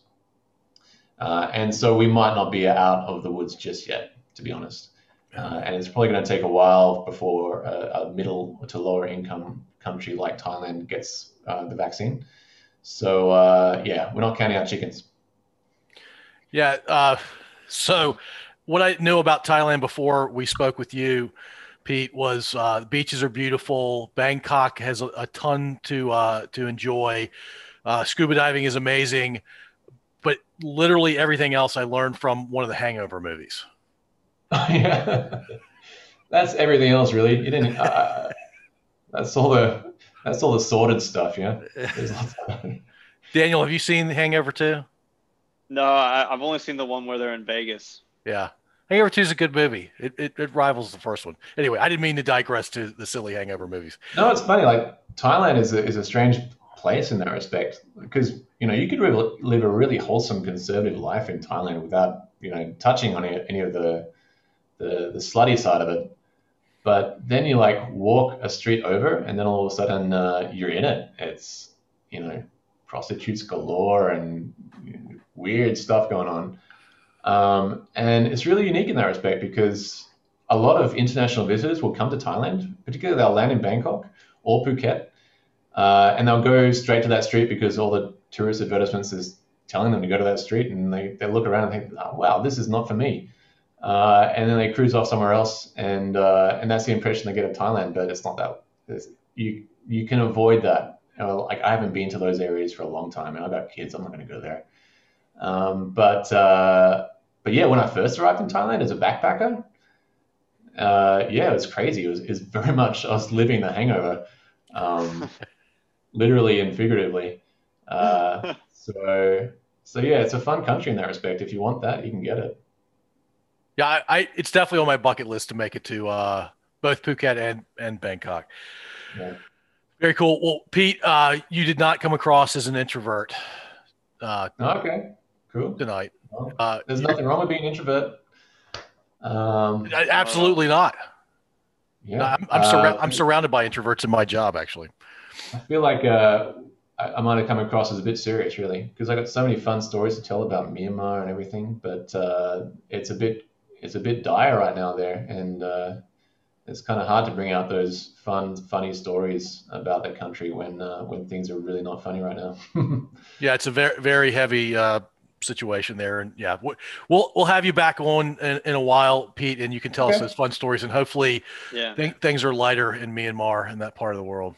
and so we might not be out of the woods just yet, to be honest. Uh, and it's probably going to take a while before a, a, middle to lower income country like Thailand gets uh, the vaccine. So uh, yeah, we're not counting our chickens. Yeah. Uh, so what I knew about Thailand before we spoke with you, Pete, was uh, the beaches are beautiful. Bangkok has a, a ton to uh, to enjoy. scuba diving is amazing, but literally everything else I learned from one of the Hangover movies. yeah, that's everything else, really. You didn't. Uh, that's all the that's all the sorted stuff. Yeah. Daniel, have you seen Hangover Two? No, I, have only seen the one where they're in Vegas. Yeah. Hangover 2 is a good movie. It, it, it, rivals the first one. Anyway, I didn't mean to digress to the silly Hangover movies. No, it's funny. Like Thailand is a, is a strange place in that respect because you know you could live a really wholesome conservative life in Thailand without you know touching on any of the the the slutty side of it. But then you like walk a street over, and then all of a sudden uh, you're in it. It's you know prostitutes galore and weird stuff going on, um, and it's really unique in that respect because a lot of international visitors will come to Thailand, particularly they'll land in Bangkok or Phuket, uh, and they'll go straight to that street because all the tourist advertisements is telling them to go to that street, and they, they look around and think, oh, wow, this is not for me. Uh, and then they cruise off somewhere else, and uh, and that's the impression they get of Thailand. But it's not that. It's, you you can avoid that. You know, like I haven't been to those areas for a long time, and I've got kids. I'm not going to go there. Um, but uh, but yeah, when I first arrived in Thailand as a backpacker, uh, yeah, it was crazy. It was, it was very much I was living the hangover, um, literally and figuratively. Uh, so so yeah, it's a fun country in that respect. If you want that, you can get it. Yeah, I, I, it's definitely on my bucket list to make it to uh, both Phuket and and Bangkok. Yeah. Very cool. Well, Pete, uh, you did not come across as an introvert. Uh, okay, cool. Tonight, well, uh, there's nothing wrong with being an introvert. Um, absolutely not. Yeah, I'm, I'm, uh, I'm, surrounded by introverts in my job. Actually, I feel like uh, I, I, might have come across as a bit serious, really, because I got so many fun stories to tell about Myanmar and everything. But uh, it's a bit it's a bit dire right now there, and uh, it's kind of hard to bring out those fun, funny stories about that country when uh, when things are really not funny right now. yeah, it's a very very heavy uh, situation there, and yeah, we'll we'll have you back on in, in a while, Pete, and you can tell okay. us those fun stories, and hopefully, yeah. Th- things are lighter in Myanmar in that part of the world.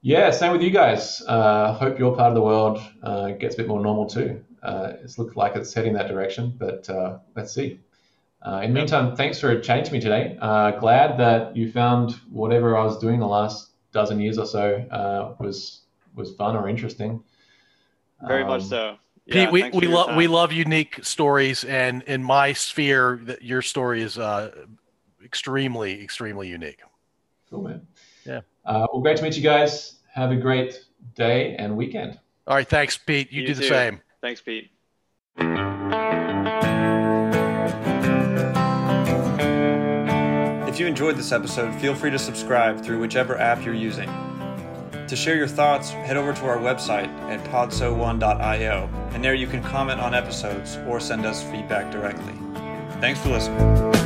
Yeah, same with you guys. Uh, hope your part of the world uh, gets a bit more normal too. Uh, it's looked like it's heading that direction, but uh, let's see. Uh, in the meantime, thanks for chatting to me today. Uh, glad that you found whatever I was doing the last dozen years or so uh, was was fun or interesting. Very um, much so. Yeah, Pete, we, we love we love unique stories, and in my sphere, that your story is uh, extremely extremely unique. Cool, man. Yeah. Uh, well, great to meet you guys. Have a great day and weekend. All right, thanks, Pete. You, you do the same. Thanks, Pete. If you enjoyed this episode, feel free to subscribe through whichever app you're using. To share your thoughts, head over to our website at podso1.io, and there you can comment on episodes or send us feedback directly. Thanks for listening.